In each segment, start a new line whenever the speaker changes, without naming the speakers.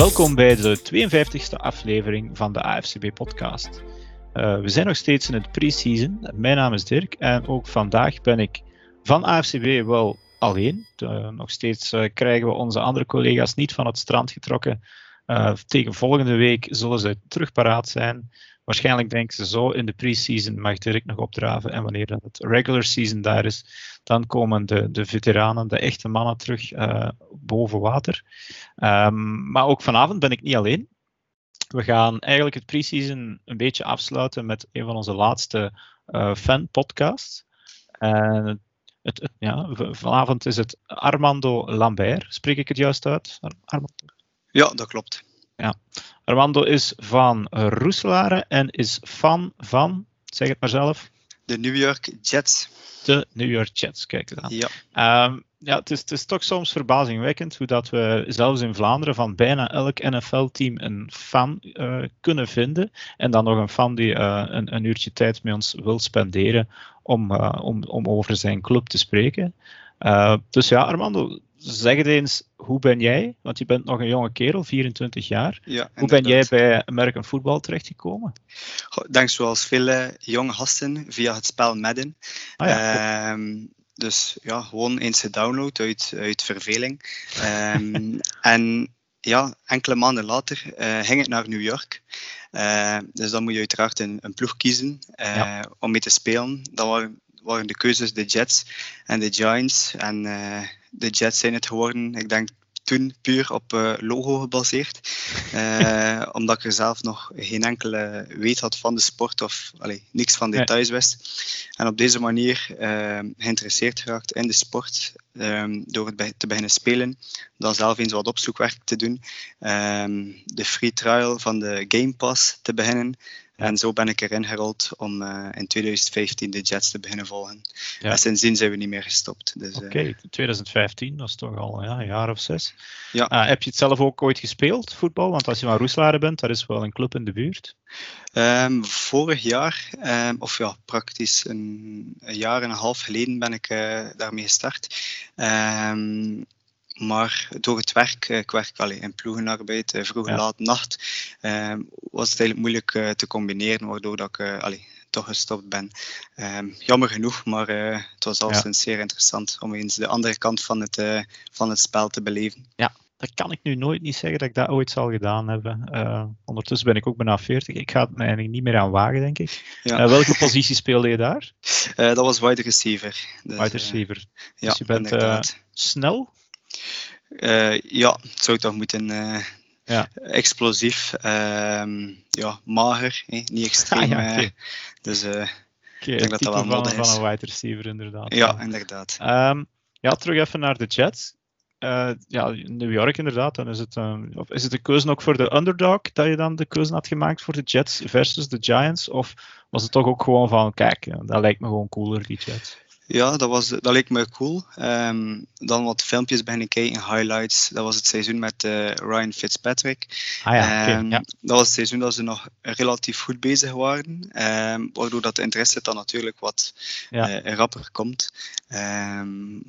Welkom bij de 52e aflevering van de AFCB-podcast. Uh, we zijn nog steeds in het pre-season. Mijn naam is Dirk en ook vandaag ben ik van AFCB wel alleen. Uh, nog steeds uh, krijgen we onze andere collega's niet van het strand getrokken. tegen volgende week zullen ze terug paraat zijn. Waarschijnlijk denken ze zo in de pre-season mag Dirk nog opdraven. En wanneer het regular season daar is, dan komen de, de veteranen, de echte mannen terug uh, boven water. Um, maar ook vanavond ben ik niet alleen. We gaan eigenlijk het pre-season een beetje afsluiten met een van onze laatste uh, fan-podcasts. En het, ja, vanavond is het Armando Lambert. Spreek ik het juist uit?
Armando? Ja, dat klopt.
Ja. Armando is van Roeselare en is fan van, zeg het maar zelf.
De New York Jets.
De New York Jets, kijk eens aan.
Ja.
Um, ja, het is, het is toch soms verbazingwekkend hoe dat we zelfs in Vlaanderen van bijna elk NFL-team een fan uh, kunnen vinden. En dan nog een fan die uh, een, een, uurtje tijd met ons wil spenderen om, uh, om, om over zijn club te spreken. dus ja, Armando, zeg het eens, hoe ben jij, want je bent nog een jonge kerel, 24 jaar,
ja,
hoe ben jij bij American Football terechtgekomen?
Denk zoals vele jonge gasten via het spel Madden.
Ah, ja.
Ehm, dus ja, gewoon eens gedownload uit, uit verveling. Um, en ja, enkele maanden later uh, ging ik naar New York. Uh, dus dan moet je uiteraard een, een ploeg kiezen uh, ja. om mee te spelen. Dat waren, waren de keuzes de Jets en de Giants. En de Jets zijn het geworden, ik denk toen puur op uh, logo gebaseerd. Uh, omdat ik er zelf nog geen enkele weet had van de sport of allee, niks van details nee. wist. En op deze manier uh, geïnteresseerd geraakt in de sport um, door het te beginnen spelen. Dan zelf eens wat opzoekwerk te doen. Um, de free trial van de Game Pass te beginnen. En zo ben ik erin gerold om uh, in 2015 de Jets te beginnen volgen. Ja. En sindsdien zijn we niet meer gestopt. Dus,
Oké, okay. 2015, dat is toch al ja, een jaar of zes.
Ja.
Uh, heb je het zelf ook ooit gespeeld, voetbal? Want als je van Roeselare bent, daar is wel een club in de buurt.
Um, vorig jaar, um, of ja, praktisch een, een, jaar en een half geleden ben ik uh, daarmee gestart. Um, maar door het werk, ik werk allee, in ploegenarbeid, vroeg en ja. laat nacht, uh, was het eigenlijk moeilijk uh, te combineren, waardoor dat ik allee, toch gestopt ben. Um, jammer genoeg, maar het was al ja. zeer interessant om eens de andere kant van het, van het spel te beleven.
Ja, dat kan ik nu nooit niet zeggen dat ik dat ooit zal gedaan hebben. Uh, ondertussen ben ik ook bijna 40. Ik ga het me eigenlijk niet meer aan wagen, denk ik. Ja. Welke positie speelde je daar?
Dat was wide receiver.
Dus, wide receiver. Dus
ja,
je bent snel?
Ja, het zou toch moeten. Ja. Explosief, ja, mager, eh, niet extreem. Ah, ja, okay. dus ik
okay, denk dat dat wel nodig is. Van een wide receiver, inderdaad.
Ja, inderdaad.
Um, ja, terug even naar de Jets. Uh, ja, New York inderdaad, dan is het, um, of is het de keuze ook voor de underdog dat je dan de keuze had gemaakt voor de Jets versus de Giants? Of was het toch ook gewoon van, kijk, ja, dat lijkt me gewoon cooler, die Jets?
Ja, dat, was, dat leek me cool. Um, dan wat filmpjes beginnen kijken, highlights. Dat was het seizoen met uh, Ryan Fitzpatrick.
Ah ja, okay, ja,
Dat was het seizoen dat ze nog relatief goed bezig waren. Um, waardoor dat de interesse dan natuurlijk wat ja. uh, rapper komt.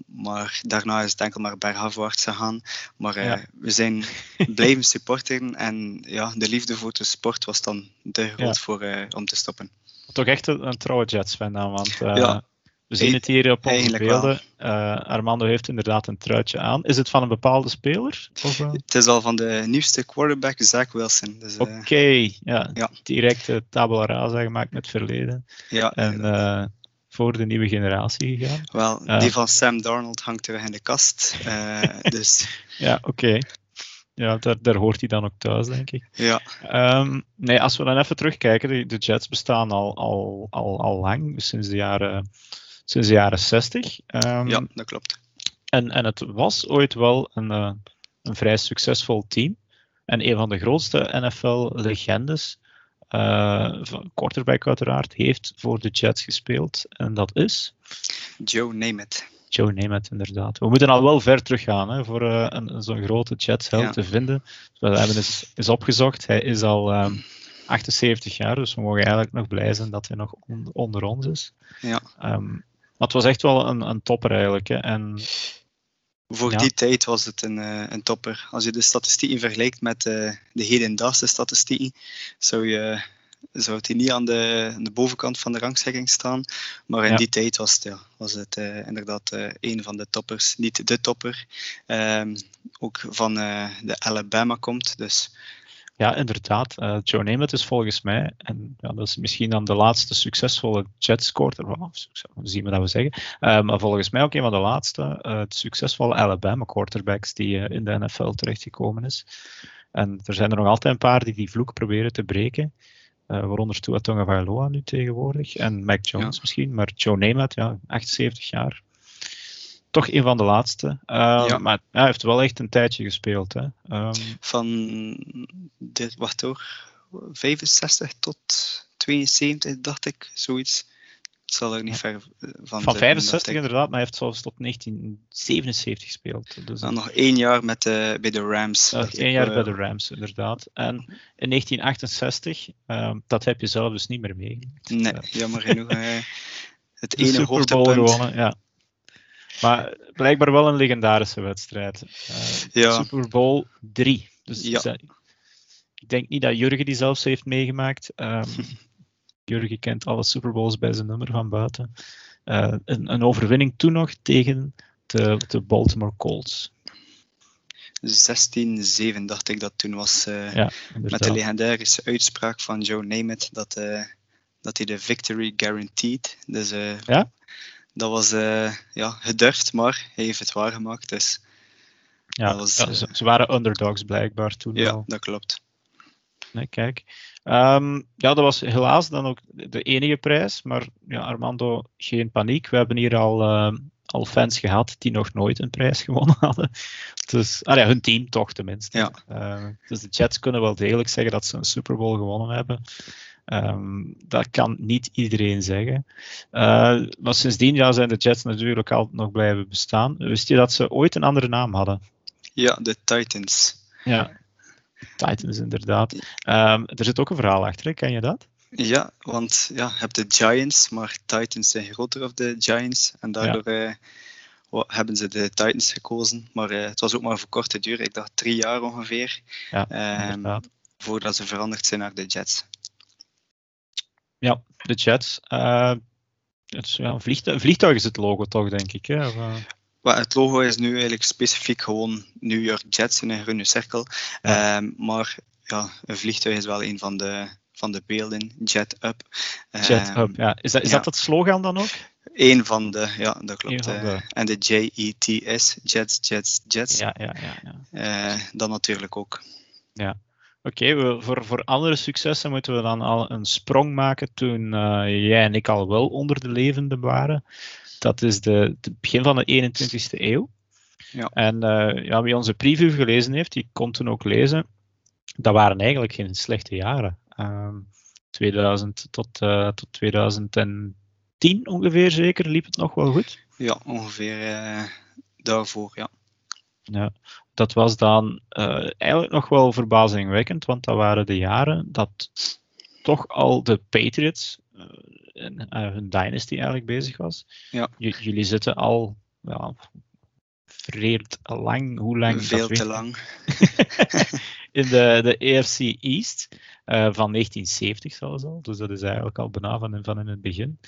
Maar daarna is het enkel maar bergafwaarts gegaan. Maar uh, ja. we zijn blijven supporteren. En ja, de liefde voor de sport was dan te groot voor, om te stoppen.
Toch echt een, een trouwe Jets-fan dan, want... ja. We zien het hier op onze beelden. Uh, Armando heeft inderdaad een truitje aan. Is het van een bepaalde speler? Of, uh...
Het is al van de nieuwste quarterback, Zach Wilson. Dus,
uh... Oké, okay, ja.
ja.
Direct tabula rasa gemaakt met het verleden.
Ja,
en voor de nieuwe generatie gegaan.
Wel, die van Sam Darnold hangt terug in de kast. dus...
Ja, oké. Okay. Ja, daar, daar hoort hij dan ook thuis, denk ik.
Ja.
Um, nee, als we dan even terugkijken, de, de Jets bestaan al, al, al, al lang, sinds de jaren sinds de jaren 60. Um,
ja, dat klopt.
En, en het was ooit wel een, uh, een vrij succesvol team. En een van de grootste NFL-legendes, uh, van quarterback uiteraard, heeft voor de Jets gespeeld. En dat is?
Joe Namath.
Joe Namath, inderdaad. We moeten al wel ver teruggaan hè, voor uh, een, zo'n grote Jets-held ja. te vinden. we hebben eens, eens opgezocht. Hij is al um, 78 jaar, dus we mogen eigenlijk nog blij zijn dat hij nog on, onder ons is.
Ja.
Um, maar het was echt wel een, een topper eigenlijk. Hè. En
Voor die tijd was het een, een topper. Als je de statistieken vergelijkt met de hedendaagse statistieken, zou je zou hij niet aan de, aan de, bovenkant van de rangschikking staan. Maar in die tijd was het, ja, was het uh, inderdaad uh, een van de toppers. Niet de topper. Um, ook van uh, de Alabama komt. Dus.
Ja, inderdaad. Joe Namath is volgens mij, en ja, dat is misschien dan de laatste succesvolle Jets quarterback, zien we dat we zeggen, maar volgens mij ook een van de laatste succesvolle Alabama quarterbacks die in de NFL terechtgekomen is. En er zijn er nog altijd een paar die die vloek proberen te breken. Uh, waaronder Tua Tonga nu tegenwoordig. En Mac Jones misschien. Maar Joe Namath, ja, 78 jaar. Toch een van de laatste. Uh, ja. Maar hij heeft wel echt een tijdje gespeeld. Hè. Um,
van, dit, wacht hoor, 65 tot 72 dacht ik, zoiets zal er niet ver
eh, van Van 65 inderdaad, maar hij heeft zelfs tot 1977 gespeeld.
Dus Dan nog één jaar met, uh, bij de Rams.
Één jaar bij de Rams, inderdaad. En in 1968, uh, dat heb je zelf dus niet meer meegemaakt.
Nee, jammer genoeg. het ene gewonnen,
ja. Maar blijkbaar wel een legendarische wedstrijd. ja. Super Bowl 3. Dus ja. ik denk niet dat Jurgen die zelfs heeft meegemaakt. Um, Jurgen kent alle Super Bowls bij zijn nummer van buiten. Uh, een, een, overwinning toen nog tegen de, de Baltimore Colts.
16-7 dacht ik dat toen was. Uh, ja, met de legendarische uitspraak van Joe Namath dat, uh, dat hij de victory guaranteed. Dus ja? Dat was ja, gedurfd, maar hij heeft het waargemaakt. Dus
ja, was, ja ze, ze, waren underdogs blijkbaar toen.
Ja, dat klopt.
Nee, kijk. Um, ja, dat was helaas dan ook de enige prijs. Maar ja, Armando, geen paniek. We hebben hier al, uh, al fans gehad die nog nooit een prijs gewonnen hadden. Dus, ah ja, hun team toch tenminste. Ja. Uh, dus de Jets kunnen wel degelijk zeggen dat ze een Super Bowl gewonnen hebben. Um, dat kan niet iedereen zeggen. Uh, maar sindsdien ja, zijn de Jets natuurlijk altijd nog blijven bestaan. Wist je dat ze ooit een andere naam hadden?
Ja, de Titans.
Ja, Titans, inderdaad. Um, er zit ook een verhaal achter, ken je dat?
Ja, want ja, je hebt de Giants, maar Titans zijn groter of de Giants. En daardoor ja. uh, hebben ze de Titans gekozen. Maar uh, het was ook maar voor korte duur, ik dacht drie jaar ongeveer. Ja, um, voordat ze veranderd zijn naar de Jets.
Ja, de Jets. Uh, het ja, een, vliegtuig, een, vliegtuig, is het logo toch, denk ik. Hè? Of,
het logo is nu eigenlijk specifiek gewoon New York Jets in een groene cirkel. Ehm, maar ja, een vliegtuig is wel een van de, van de beelden. Jet Up.
Jet um, Up, ja. Is dat, is dat het slogan dan ook?
Eén van de, ja, dat klopt. De... en de J-E-T-S, Jets, Jets, Jets.
Ja, ja, ja.
ja. Dan natuurlijk ook.
Ja. Oké, voor, voor andere successen moeten we dan al een sprong maken toen uh, jij en ik al wel onder de levenden waren. Dat is het begin van de 21ste eeuw. Ja. En uh, ja, wie onze preview gelezen heeft, die kon toen ook lezen. Dat waren eigenlijk geen slechte jaren. Uh, ehm, 2000 tot, uh, tot 2010 ongeveer zeker liep het nog wel goed.
Ja, ongeveer uh, daarvoor, ja.
Ja, dat was dan eigenlijk nog wel verbazingwekkend, want dat waren de jaren dat toch al de Patriots en, uh, hun dynasty eigenlijk bezig was. Ja. jullie zitten al ja, vreemd lang, hoe lang?
Veel te lang.
in de, de AFC East van 1970 zelfs al. Dus dat is eigenlijk al bijna van, van in het begin.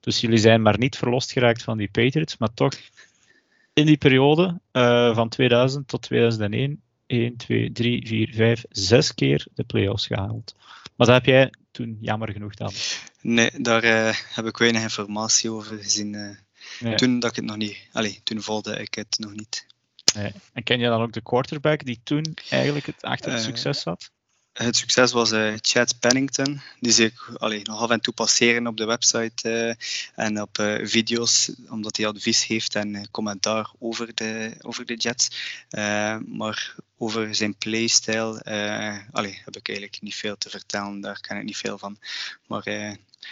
Dus jullie zijn maar niet verlost geraakt van die Patriots, maar toch in die periode uh, van 2000 tot 2001 1, 2, 3, 4, 5, 6 keer de playoffs gehaald. Maar dat heb jij toen jammer genoeg dan?
Nee, daar uh, heb ik weinig informatie over gezien. Uh, nee. Toen dat ik het nog niet, allee, toen volgde ik het nog niet.
Nee. En ken je dan ook de quarterback die toen eigenlijk het achter het succes zat?
Het succes was uh, Chad Pennington. Die zie ik allee, nog af en toe passeren op de website uh, en op uh, video's, omdat hij advies heeft en commentaar over de, over de Jets. maar over zijn playstyle allee, heb ik eigenlijk niet veel te vertellen. Daar ken ik niet veel van. Maar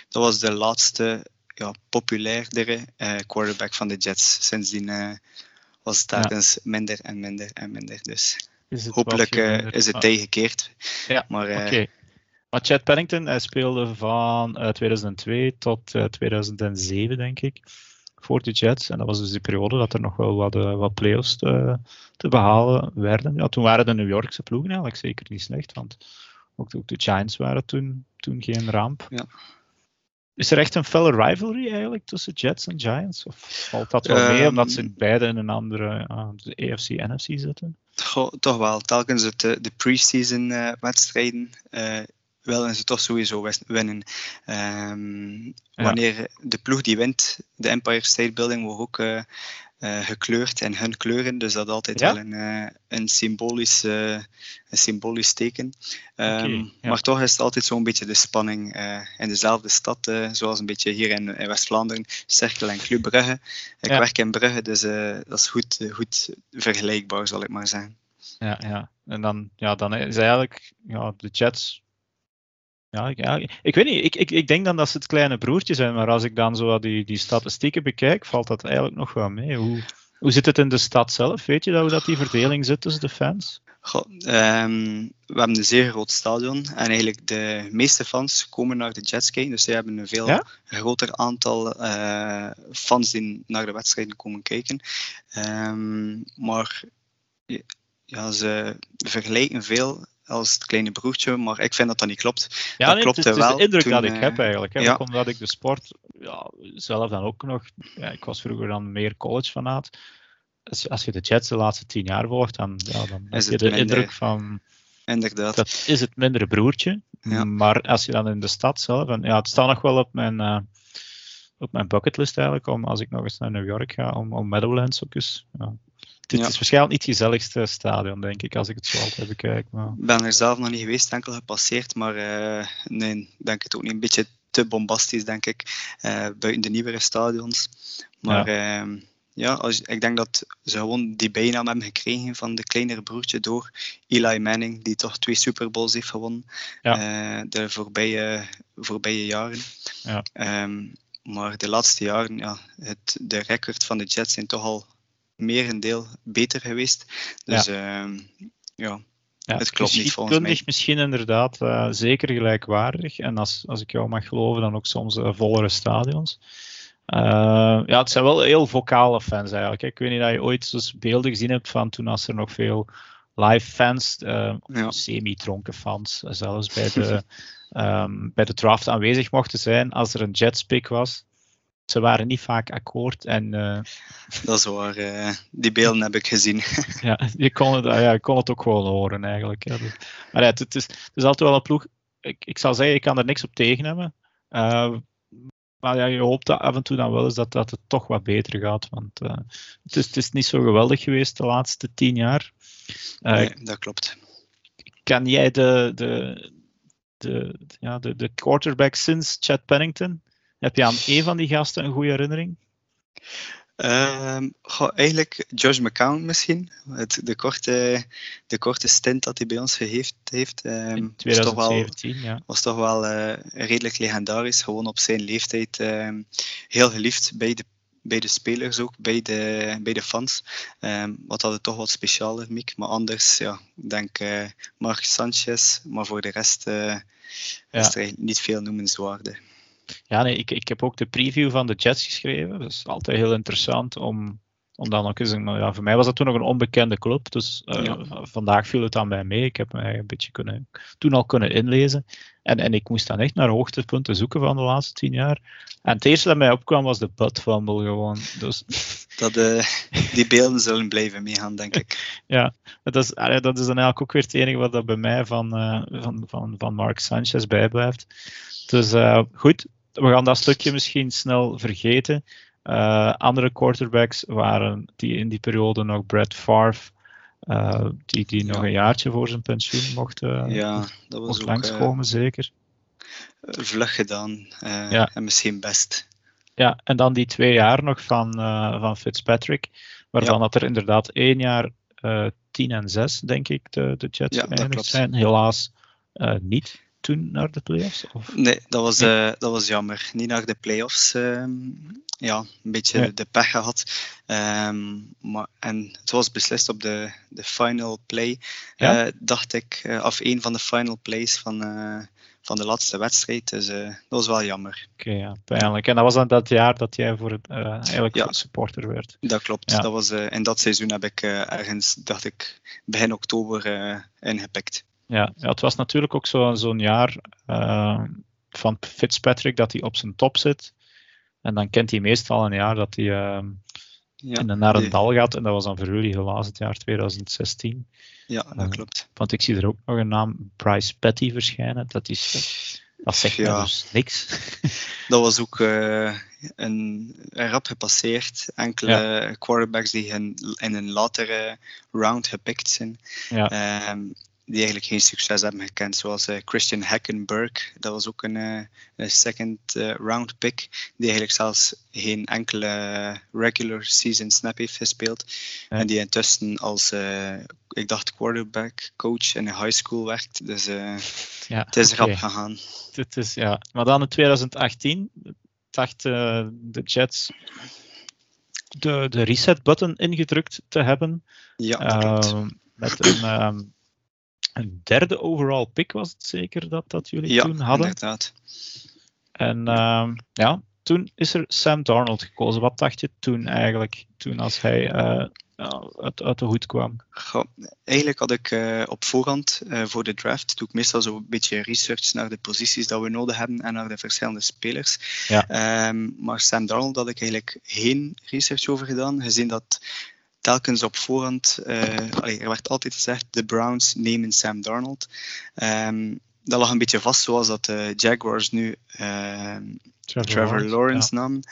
dat was de laatste ja, populairdere quarterback van de Jets. Sindsdien was het telkens ja. minder en minder en minder. Dus hopelijk uh, is het tegengekeerd.
Ja, maar, uh, okay. maar Chad Pennington hij speelde van uh, 2002 tot 2007, denk ik. voor de Jets. En dat was dus die periode dat er nog wel wat, uh, wat playoffs te, te, behalen werden. Ja, toen waren de New Yorkse ploegen eigenlijk zeker niet slecht, want ook, ook de Giants waren toen, toen geen ramp.
Ja.
Is er echt een felle rivalry eigenlijk tussen Jets en Giants? Of valt dat wel mee, um, omdat ze beide in een andere uh, de AFC NFC zitten?
Toch, toch wel. Telkens het, de, de pre-season uh, wedstrijden uh, willen ze toch sowieso winnen. Um, ja. Wanneer de ploeg die wint, de Empire State Building, wordt ook uh, uh, gekleurd in hun kleuren. Dus dat is altijd ja? wel een, uh, een, symbolisch, een symbolisch teken. Um, okay, ja. Maar toch is het altijd zo'n beetje de spanning in dezelfde stad, zoals een beetje hier in, in West-Vlaanderen, Cerkel en Club Brugge. Ik werk in Brugge, dus dat is goed, goed vergelijkbaar, zal ik maar zeggen.
Ja, ja. En dan, ja, dan is eigenlijk ja, de Jets ja, ja, ik weet niet. Ik, ik, ik denk dan dat ze het kleine broertje zijn, maar als ik dan zo die, die statistieken bekijk, valt dat eigenlijk nog wel mee. Hoe, hoe zit het in de stad zelf? Weet je dat, hoe dat die verdeling zit tussen de fans?
Goh, um, we hebben een zeer groot stadion en eigenlijk de meeste fans komen naar de Jets kijken. Dus ze hebben een veel ja? groter aantal uh, fans die naar de wedstrijden komen kijken. Um, maar ja, ze vergelijken veel als het kleine broertje, maar ik vind dat dat niet klopt.
Ja,
dat
nee,
klopte
het, is
wel
de indruk
toen,
dat ik heb eigenlijk. Hè.
ja.
Ook omdat ik de sport ja, zelf dan ook nog... Ja, ik was vroeger dan meer college-fanaat. Als, als je de Jets de laatste tien jaar volgt, dan, ja, dan heb
Is
je
het
de
minder-
indruk van...
Inderdaad.
Dat is het mindere broertje.
Ja.
Maar als je dan in de stad zelf... En, ja, het staat nog wel op mijn... eh, op mijn bucketlist eigenlijk, om als ik nog eens naar New York ga, om, om Meadowlands ook eens. Ja.
Ja.
is waarschijnlijk niet het gezelligste stadion, denk ik, als ik het zo altijd bekijk. Maar...
Ik ben er zelf nog niet geweest, enkel gepasseerd, maar eh, nee, ik denk het ook niet. Een beetje te bombastisch, denk ik, eh, buiten de nieuwere stadions. Maar ja, ja als, ik denk dat ze gewoon die bijnaam hebben gekregen van de kleinere broertje door Eli Manning, die toch twee Super Bowls heeft gewonnen eh, de voorbije, voorbije jaren.
Ja.
Ehm, maar de laatste jaren, ja, het, de record van de Jets zijn toch al merendeel beter geweest. Dus ja, ja
Ja,
het klopt niet volgens mij.
misschien inderdaad eh, zeker gelijkwaardig. En als, als ik jou mag geloven, dan ook soms eh, vollere stadions. Eh, ja, het zijn wel heel vocale fans eigenlijk. hè. Ik weet niet dat je ooit zo'n beelden gezien hebt van toen als er nog veel live fans,
Ja.
semi-dronken fans, zelfs bij de, ehm, bij de draft aanwezig mochten zijn als er een Jets pick was. Ze waren niet vaak akkoord en eh,
Dat is waar. eh, die beelden heb ik gezien.
ja, je kon het, ja, je kon het ook gewoon horen eigenlijk. Ja. Maar ja, het, het is, het is altijd wel een ploeg. Ik, ik zal zeggen, ik kan er niks op tegen hebben. Eh, maar ja, je hoopt dat af en toe dan wel eens dat, dat het toch wat beter gaat. Want het, is, het is niet zo geweldig geweest de laatste tien jaar.
Nee, dat klopt.
Kan jij de, de, de, ja, de, de quarterback sinds Chad Pennington? Heb je aan een van die gasten een goede herinnering?
Ehm, goh, eigenlijk Josh McCown misschien. Het, de, korte, de korte stint dat hij bij ons heeft, heeft
In
was toch wel,
2017, ja.
was toch wel eh, redelijk legendarisch. Gewoon op zijn leeftijd ehm, heel geliefd bij de, bij de spelers ook, bij de, bij de fans. Ehm, wat had het toch wat specialer, Miek. Maar anders, ja, ik denk eh Mark Sanchez. Maar voor de rest eh,
Ja.
is er niet veel noemenswaarde.
Ja, nee, ik, ik heb ook de preview van de Jets geschreven. Dat is altijd heel interessant om, om dan ook eens een, ja, voor mij was dat toen nog een onbekende club, dus eh,
Ja.
vandaag viel het aan mij mee. Ik heb mij een beetje kunnen, toen al kunnen inlezen. En, en ik moest dan echt naar hoogtepunten zoeken van de laatste tien jaar. En het eerste dat mij opkwam was de butt fumble gewoon. Dus
Dat, eh, die beelden zullen blijven meegaan, denk ik.
ja, dat is, dat is dan eigenlijk ook weer het enige wat er bij mij van, eh, van, van, van Mark Sanchez bijblijft. Dus goed, we gaan dat stukje misschien snel vergeten. Eh, andere quarterbacks waren die in die periode nog Brett Favre, eh, die, die nog een jaartje voor zijn pensioen mocht, eh,
Ja, dat was
mocht
ook
langskomen, zeker.
vlug gedaan.
Ja.
En misschien best.
Ja, en dan die twee jaar nog van, van Fitzpatrick, waarvan
Ja.
dat er inderdaad één jaar eh 10 en 6, denk ik, de, de Jets
Ja,
geëindigd zijn. Helaas niet toen naar de playoffs. Of?
Nee, dat was, eh, dat was jammer. Niet naar de playoffs. ehm ja, een beetje
Nee.
de pech gehad. Ehm, maar, en het was beslist op de, de final play.
Ja?
eh, dacht ik, eh, of een van de final plays van, van de laatste wedstrijd. Dus dat was wel jammer.
Oké, ja, pijnlijk. En dat was dan dat jaar dat jij voor het, eigenlijk ja, supporter werd.
Dat klopt. Dat was, in dat seizoen heb ik ergens, dacht ik, begin oktober ingepikt.
Ja, ja, het was natuurlijk ook zo'n jaar van Fitzpatrick dat hij op zijn top zit. En dan kent hij meestal een jaar dat hij uh, ja, naar een dal gaat. En dat was dan voor jullie helaas het jaar 2016.
Ja, dat uh, klopt.
Want ik zie er ook nog een naam, Bryce Petty, verschijnen. Dat, is, dat zegt ja. dus niks.
dat was ook een, een rap gepasseerd. Enkele ja. quarterbacks die in, in een latere round gepikt zijn. Ja. Um, die eigenlijk geen succes hebben gekend, zoals uh, Christian Hackenberg. Dat was ook een, een second uh, round pick, die eigenlijk zelfs geen enkele regular season snap heeft gespeeld. En die intussen als, ik dacht, quarterback coach in een high school werkt. Dus ja, het is okay. rap gegaan.
Het is, ja. Maar dan in 2018 dacht de Jets de, de reset button ingedrukt te hebben.
Ja, dat
uh, met een ehm, een derde overall pick was het zeker dat, dat jullie toen hadden.
Ja, inderdaad.
En uh, ja, toen is er Sam Darnold gekozen. Wat dacht je toen eigenlijk, toen als hij uh, uit, uit, de hoed kwam?
Goh, eigenlijk had ik uh, op voorhand voor de draft, doe ik meestal zo een beetje research naar de posities dat we nodig hebben en naar de verschillende spelers. Ja. Um, maar Sam Darnold had ik eigenlijk geen research over gedaan, gezien dat telkens op voorhand, allee, er werd altijd gezegd, de Browns nemen Sam Darnold. Um, dat lag een beetje vast, zoals dat de Jaguars nu uh, Trevor, Trevor, Lawrence ja. namen.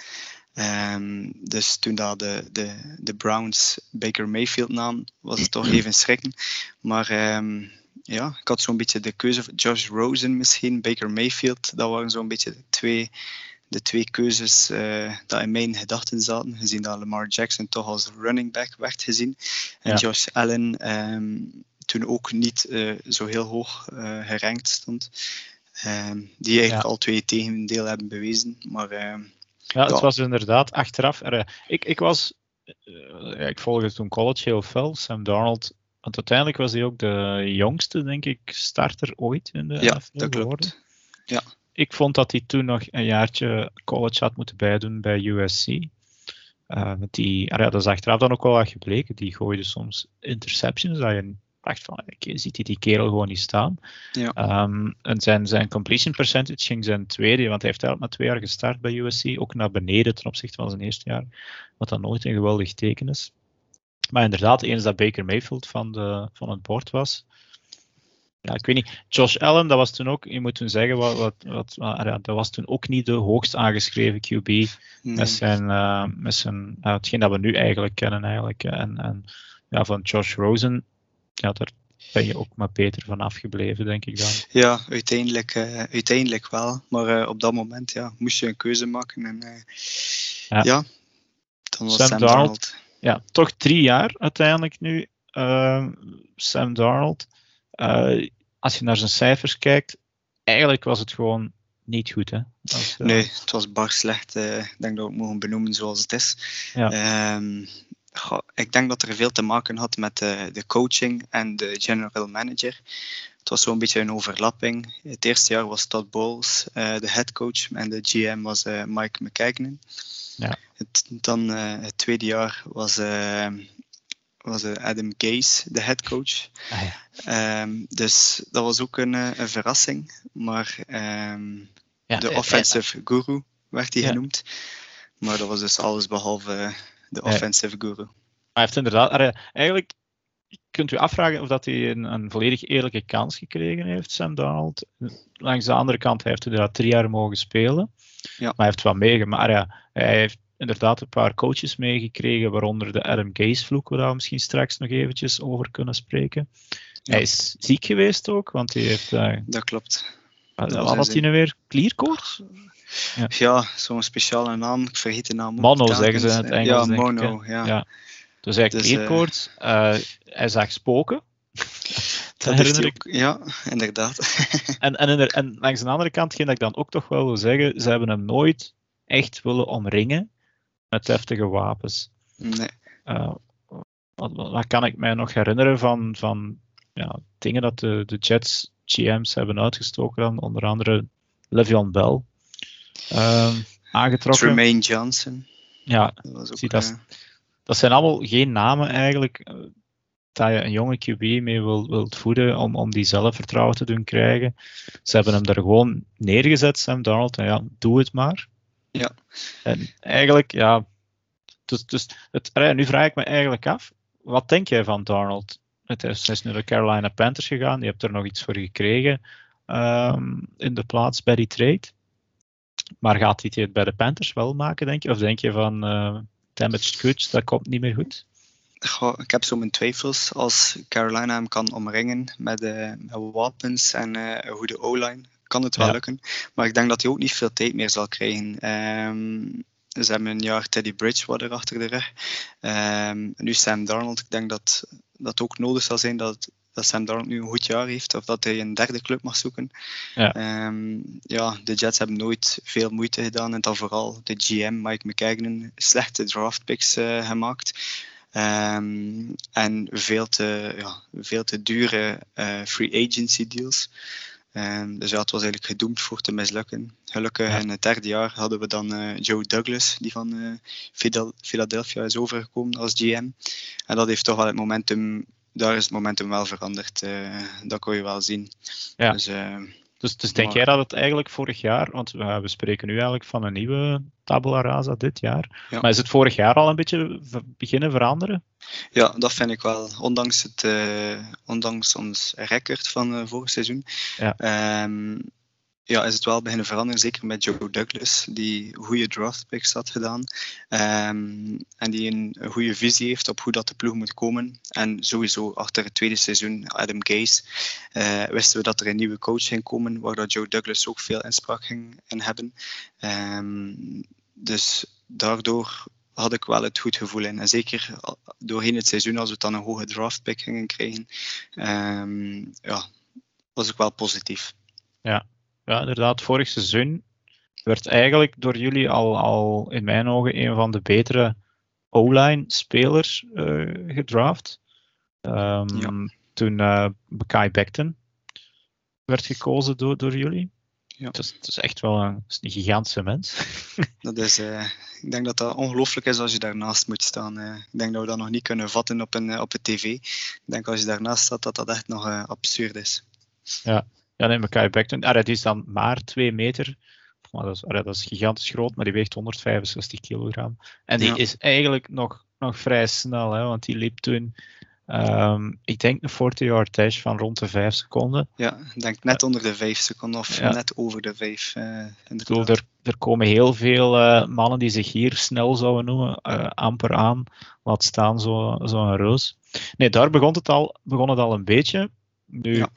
Um, dus toen dat de, de, de Browns Baker Mayfield nam, was het toch even schrikken. Maar um, ja, ik had zo'n beetje de keuze van Josh Rosen misschien, Baker Mayfield. Dat waren zo'n beetje de twee de twee keuzes uh, dat in mijn gedachten zaten, gezien dat Lamar Jackson toch als running back werd gezien. En Josh Allen um, toen ook niet uh, zo heel hoog uh, gerankt stond. Um, die eigenlijk ja. al twee tegendeel hebben bewezen. Maar,
ehm, ja, het ja. was inderdaad achteraf. Er, ik, ik was, ik volgde toen college heel fel. Sam Darnold want uiteindelijk was hij ook de jongste, denk ik, starter ooit in de
ja, NFL dat klopt. Ja
ik vond dat hij toen nog een jaartje college had moeten bijdoen bij USC. Uh, die, ja, dat is achteraf dan ook wel wat gebleken. Die gooide soms interceptions. Dat je dacht van, okay, ziet hij die kerel gewoon niet staan.
Ja.
Um, en zijn, zijn completion percentage ging zijn tweede, want hij heeft eigenlijk maar twee jaar gestart bij USC. Ook naar beneden ten opzichte van zijn eerste jaar. Wat dan nooit een geweldig teken is. Maar inderdaad, eens dat Baker Mayfield van, de, van het bord was, ja, ik weet niet. Josh Allen, dat was toen ook, je moet toen zeggen, wat, wat, wat, dat was toen ook niet de hoogst aangeschreven QB. Nee. Met zijn, uh, met zijn uh, hetgeen dat we nu eigenlijk kennen. Eigenlijk. En, en ja, van Josh Rosen, ja, daar ben je ook maar beter van afgebleven, denk ik dan.
Ja, uiteindelijk, uh, uiteindelijk wel. Maar op dat moment ja, moest je een keuze maken. En ja. ja. dan was Sam, Sam Darnold, Darnold.
Ja, toch drie jaar uiteindelijk nu. Sam Darnold. Uh, als je naar zijn cijfers kijkt, eigenlijk was het gewoon niet goed. Hè?
Als, uh... Nee, het was bar slecht. Uh, ik denk dat we het mogen benoemen zoals het is. Ja. Um, goh, ik denk dat er veel te maken had met de, de coaching en de general manager. Het was zo'n beetje een overlapping. Het eerste jaar was Todd Bowles uh, de head coach en de GM was Mike McKagan.
Ja.
Het, dan het tweede jaar was was Adam Gase de headcoach.
Ah, ja.
um, dus dat was ook een, eh, een verrassing. Maar um, ja, de offensive guru werd hij genoemd. Maar dat was dus alles behalve de offensive guru.
Hij heeft inderdaad, eigenlijk kunt u afvragen of dat hij een, een, volledig eerlijke kans gekregen heeft, Sam Donald. Langs de andere kant, hij heeft inderdaad drie jaar mogen spelen.
Ja. Maar
hij heeft wat meegemaakt. Ja, hij heeft inderdaad een paar coaches meegekregen, waaronder de Adam Gase-vloek, waar we misschien straks nog eventjes over kunnen spreken. Hij is ziek geweest ook, want hij heeft... Uh,
dat klopt.
Wat had hij nu weer? Klierkoorts?
Ja, ja zo'n speciale naam. Ik vergeet de naam.
Mono zeggen ze in het Engels.
Ja, mono, ja. ja.
Dus hij dus, klierkoorts. Uh, hij zag spoken.
Dat herinner ik. ja, inderdaad.
en, en, en langs de andere kant, ging ik dan ook toch wel wil zeggen, ze hebben hem nooit echt willen omringen met heftige wapens.
Nee.
Uh, wat, wat, kan ik mij nog herinneren van, van ja, dingen dat de, de Jets GM's hebben uitgestoken dan, onder andere Le'Veon Bell. Um, aangetrokken.
Tremaine Johnson.
Ja, dat, was ook, zie, dat, uh... dat zijn allemaal geen namen eigenlijk dat je een jonge QB mee wil, wilt voeden om, om die zelfvertrouwen te doen krijgen. Ze hebben hem er gewoon neergezet, Sam Darnold, en ja, doe het maar.
Ja.
En eigenlijk, ja, dus, dus het, nu vraag ik me eigenlijk af, wat denk jij van Darnold? Het is, nu de Carolina Panthers gegaan, je hebt er nog iets voor gekregen um, in de plaats bij die trade. Maar gaat hij het bij de Panthers wel maken, denk je? Of denk je van uh, damaged goods, dat komt niet meer goed?
ik heb zo mijn twijfels als Carolina hem kan omringen met, uh, wapens en uh, een goede O-line. Kan het wel lukken. Maar ik denk dat hij ook niet veel tijd meer zal krijgen. Um, ze hebben een jaar Teddy Bridgewater achter de rug. Um, nu Sam Darnold. Ik denk dat dat ook nodig zal zijn dat, dat Sam Darnold nu een goed jaar heeft. Of dat hij een derde club mag zoeken. Ja, um, ja de Jets hebben nooit veel moeite gedaan. En dan vooral de GM, Mike McKagan, slechte draftpicks uh, gemaakt. Um, en veel te, ja, veel te dure uh, free agency deals. Um, dus ja, het was eigenlijk gedoemd voor te mislukken. Gelukkig in het derde jaar hadden we dan uh, Joe Douglas, die van uh, Philadelphia is overgekomen als GM. En dat heeft toch wel het momentum, daar is het momentum wel veranderd. Uh, dat kon je wel zien.
Ja. Dus, dus, dus denk jij dat het eigenlijk vorig jaar, want we, we spreken nu eigenlijk van een nieuwe tabula rasa dit jaar, maar is het vorig jaar al een beetje beginnen veranderen?
Ja, dat vind ik wel. Ondanks, het, uh, ondanks ons record van uh, vorig seizoen. Ja. Um, ja, is het wel beginnen veranderen. Zeker met Joe Douglas, die goede draft picks had gedaan. Um, en die een, goede visie heeft op hoe dat de ploeg moet komen. En sowieso achter het tweede seizoen, Adam Gase, uh, wisten we dat er een nieuwe coach ging komen, waar dat Joe Douglas ook veel inspraak ging in hebben. Um, dus daardoor had ik wel het goed gevoel in. En zeker doorheen het seizoen, als we dan een hoge draft pick gingen krijgen, um, ja, was ik wel positief.
Ja, ja, inderdaad, vorig seizoen werd eigenlijk door jullie al, al in mijn ogen een van de betere O-line spelers uh, gedraft. Um, ja. Toen uh, Bekai Becton werd gekozen door, door jullie. Ja. Het, is, het is echt wel een, is een gigantische mens.
dat is, uh, ik denk dat dat ongelooflijk is als je daarnaast moet staan. Uh, ik denk dat we dat nog niet kunnen vatten op een, op een tv. Ik denk als je daarnaast staat dat dat echt nog absurd is.
Ja, ja, nee, Mackay Becton. Ah, die is dan maar 2 meter. Maar dat, is, ah, dat is gigantisch groot, maar die weegt 165 kilogram. En die is eigenlijk nog, nog vrij snel, hè, want die liep toen, um, ik denk een 40-yard dash van rond de 5 seconden.
Ja, ik denk net onder de 5 seconden of ja. net over de 5. Uh,
bedoel, er, er komen heel veel uh, mannen die zich hier snel zouden noemen, uh, amper aan. Laat staan zo'n zo roos. Nee, daar begon het, al, begon het al een beetje. Nu, ja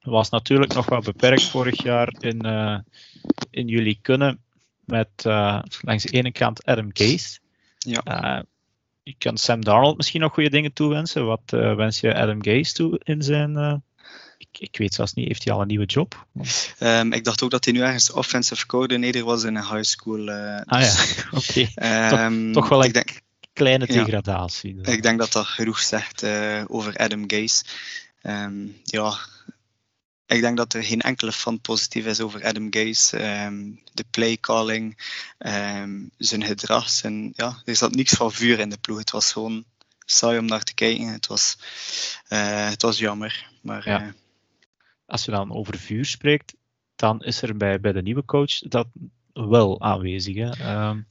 was natuurlijk nog wat beperkt vorig jaar in, uh, in jullie kunnen met uh, langs de ene kant Adam Gase. Ja. Uh, je kan Sam Darnold misschien nog goede dingen toewensen. Wat wens je Adam Gase toe in zijn... Ik, ik, weet zelfs niet, heeft hij al een nieuwe job?
Um, ik dacht ook dat hij nu ergens offensive coordinator was in een high school.
Dus, ah ja, oké. Okay. Um, toch, toch, wel een denk, kleine degradatie.
Ja, ik denk dat dat genoeg zegt over Adam Gase. Um, ja, ik denk dat er geen enkele fan positief is over Adam Gase. Um, de playcalling, um, zijn gedrag. Zijn, ja, er zat niks van vuur in de ploeg. Het was gewoon saai om naar te kijken. Het was, uh, het was jammer. Maar, ja. uh,
Als je dan over vuur spreekt, dan is er bij, bij de nieuwe coach dat wel aanwezig. Hè? Um,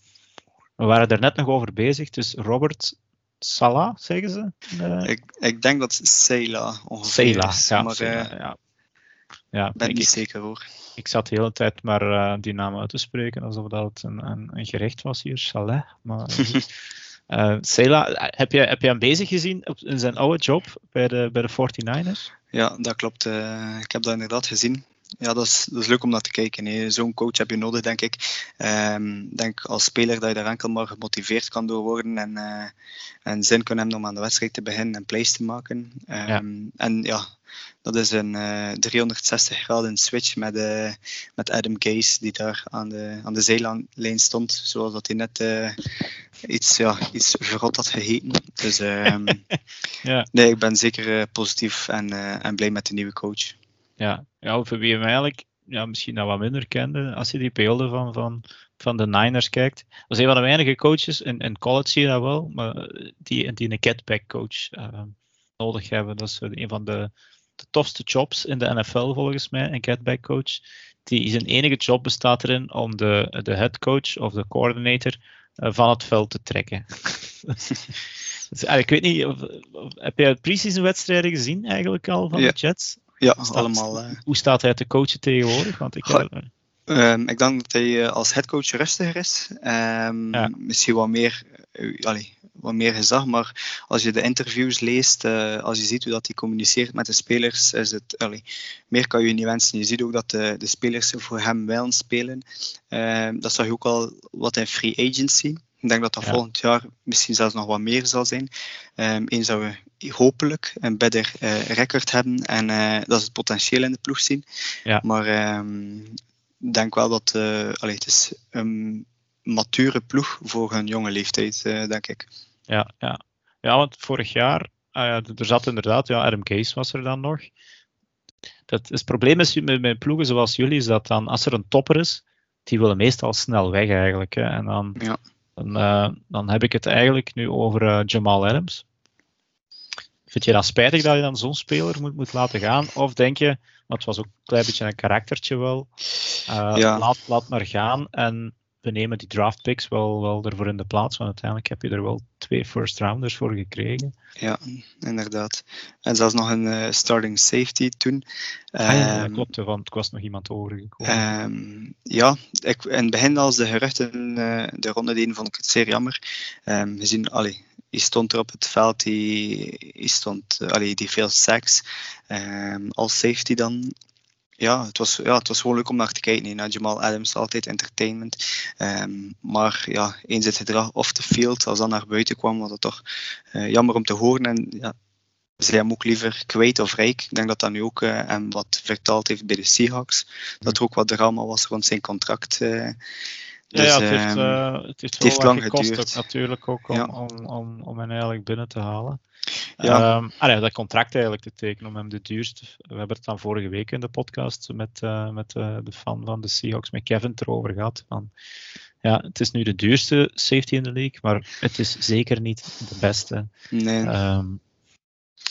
we waren er net nog over bezig. Dus Robert Salah, zeggen ze?
Uh, ik, ik denk dat Sela ongeveer
Sela,
is.
Ja, maar, Sela, ja.
Ja, ben niet zeker hoor.
Ik zat de hele tijd maar uh, die naam uit te spreken alsof dat een, een, een gerecht was hier, chalet. Maar uh, Sela, heb je, heb je hem bezig gezien op, in zijn oude job bij de, bij de 49ers?
Ja, dat klopt. Uh, ik heb dat inderdaad gezien ja, dat is, dat is leuk om naar te kijken. Zo'n coach heb je nodig, denk ik. Um, denk als speler dat je daar enkel maar gemotiveerd kan door worden en, uh, en zin kunnen hebben om aan de wedstrijd te beginnen en plays te maken. Um, ja. En ja, dat is een uh, eh, 360 graden switch met, uh, met Adam Gase, die daar aan de, aan de zijlijn stond, zoals dat hij net uh, iets, ja, iets verrot had gegeten. Dus um, ja. nee, ik ben zeker positief en, en blij met de nieuwe coach.
Ja, ja voor wie hem eigenlijk ja, misschien nog wat minder kende, als je die beelden van, van, van de Niners kijkt. Dat is een van de weinige coaches, in, in college zie je dat wel, maar die, die een catback coach uh, nodig hebben. Dat is een van de, de tofste jobs in de NFL volgens mij, een catback coach. Die zijn enige job bestaat erin om de, de head coach of de coordinator uh, van het veld te trekken. dus, ik weet niet, of, of, heb jij preseason wedstrijden gezien eigenlijk al van
Ja.
de Jets?
Ja,
Staat-
allemaal. eh.
Hoe staat hij te coachen tegenwoordig? Want ik,
Goh,
eh,
Ehm, ik denk dat hij eh, als headcoach rustiger is. Ehm,
Ja.
Misschien wat meer, allee, wat meer gezag, maar als je de interviews leest, als je ziet hoe dat hij communiceert met de spelers, is het, allee, meer kan je niet wensen. Je ziet ook dat de, de spelers voor hem willen spelen. Ehm, dat zag je ook al wat in free agency. Ik denk dat dat
Ja.
volgend jaar misschien zelfs nog wat meer zal zijn. Eens dat we hopelijk een beter eh, record hebben en eh, dat ze het potentieel in de ploeg zien.
Ja.
Maar ehm, ik denk wel dat eh, allee, het is een mature ploeg voor een jonge leeftijd, denk ik.
Ja, ja. ja, want vorig jaar, ah er zat inderdaad, ja, Adam Case was er dan nog. Dat is, het probleem is met, met ploegen zoals jullie, is dat dan, als er een topper is, die willen meestal snel weg eigenlijk. Hè. En dan,
Ja.
dan, dan heb ik het eigenlijk nu over Jamal Adams. Vind je dat spijtig dat je dan zo'n speler moet, moet laten gaan? Of denk je, want het was ook een klein beetje een karaktertje wel, eh,
Ja.
laat, laat maar gaan en we nemen die draft picks wel, wel ervoor in de plaats, want uiteindelijk heb je er wel twee first rounders voor gekregen.
Ja, inderdaad. En zelfs nog een eh, starting safety toen.
Ah, ja,
Ehm,
klopt, want ik was nog iemand overgekomen.
Ehm, ja, ik, in het begin als de geruchten eh, de ronde deden, vond ik het zeer jammer. Ehm gezien, allee, hij stond er op het veld, hij, hij stond, eh, allee, die veel sacks. Ehm, als safety dan. Ja het, was, ja, het was gewoon leuk om naar te kijken. hè. Naar Jamal Adams, altijd entertainment. Ehm, maar ja, eens het gedrag off the field, als dat naar buiten kwam, was het toch eh, jammer om te horen. En ja, ze hem ook liever kwijt of rijk. Ik denk dat dat nu ook eh, hem wat vertaald heeft bij de Seahawks. Dat er ook wat drama was rond zijn contract. eh.
ja,
dus,
ja, het heeft,
ehm,
het heeft
het heeft lang
gekost natuurlijk ook om,
Ja.
om, om, om hen eigenlijk binnen te halen.
Ja.
Ehm, ah, ja, dat contract eigenlijk te tekenen om hem de duurste. We hebben het dan vorige week in de podcast met, eh, met eh, de fan van de Seahawks, met Kevin, erover gehad. Van, ja, het is nu de duurste safety in de league, maar het is zeker niet de beste.
nee.
Ehm,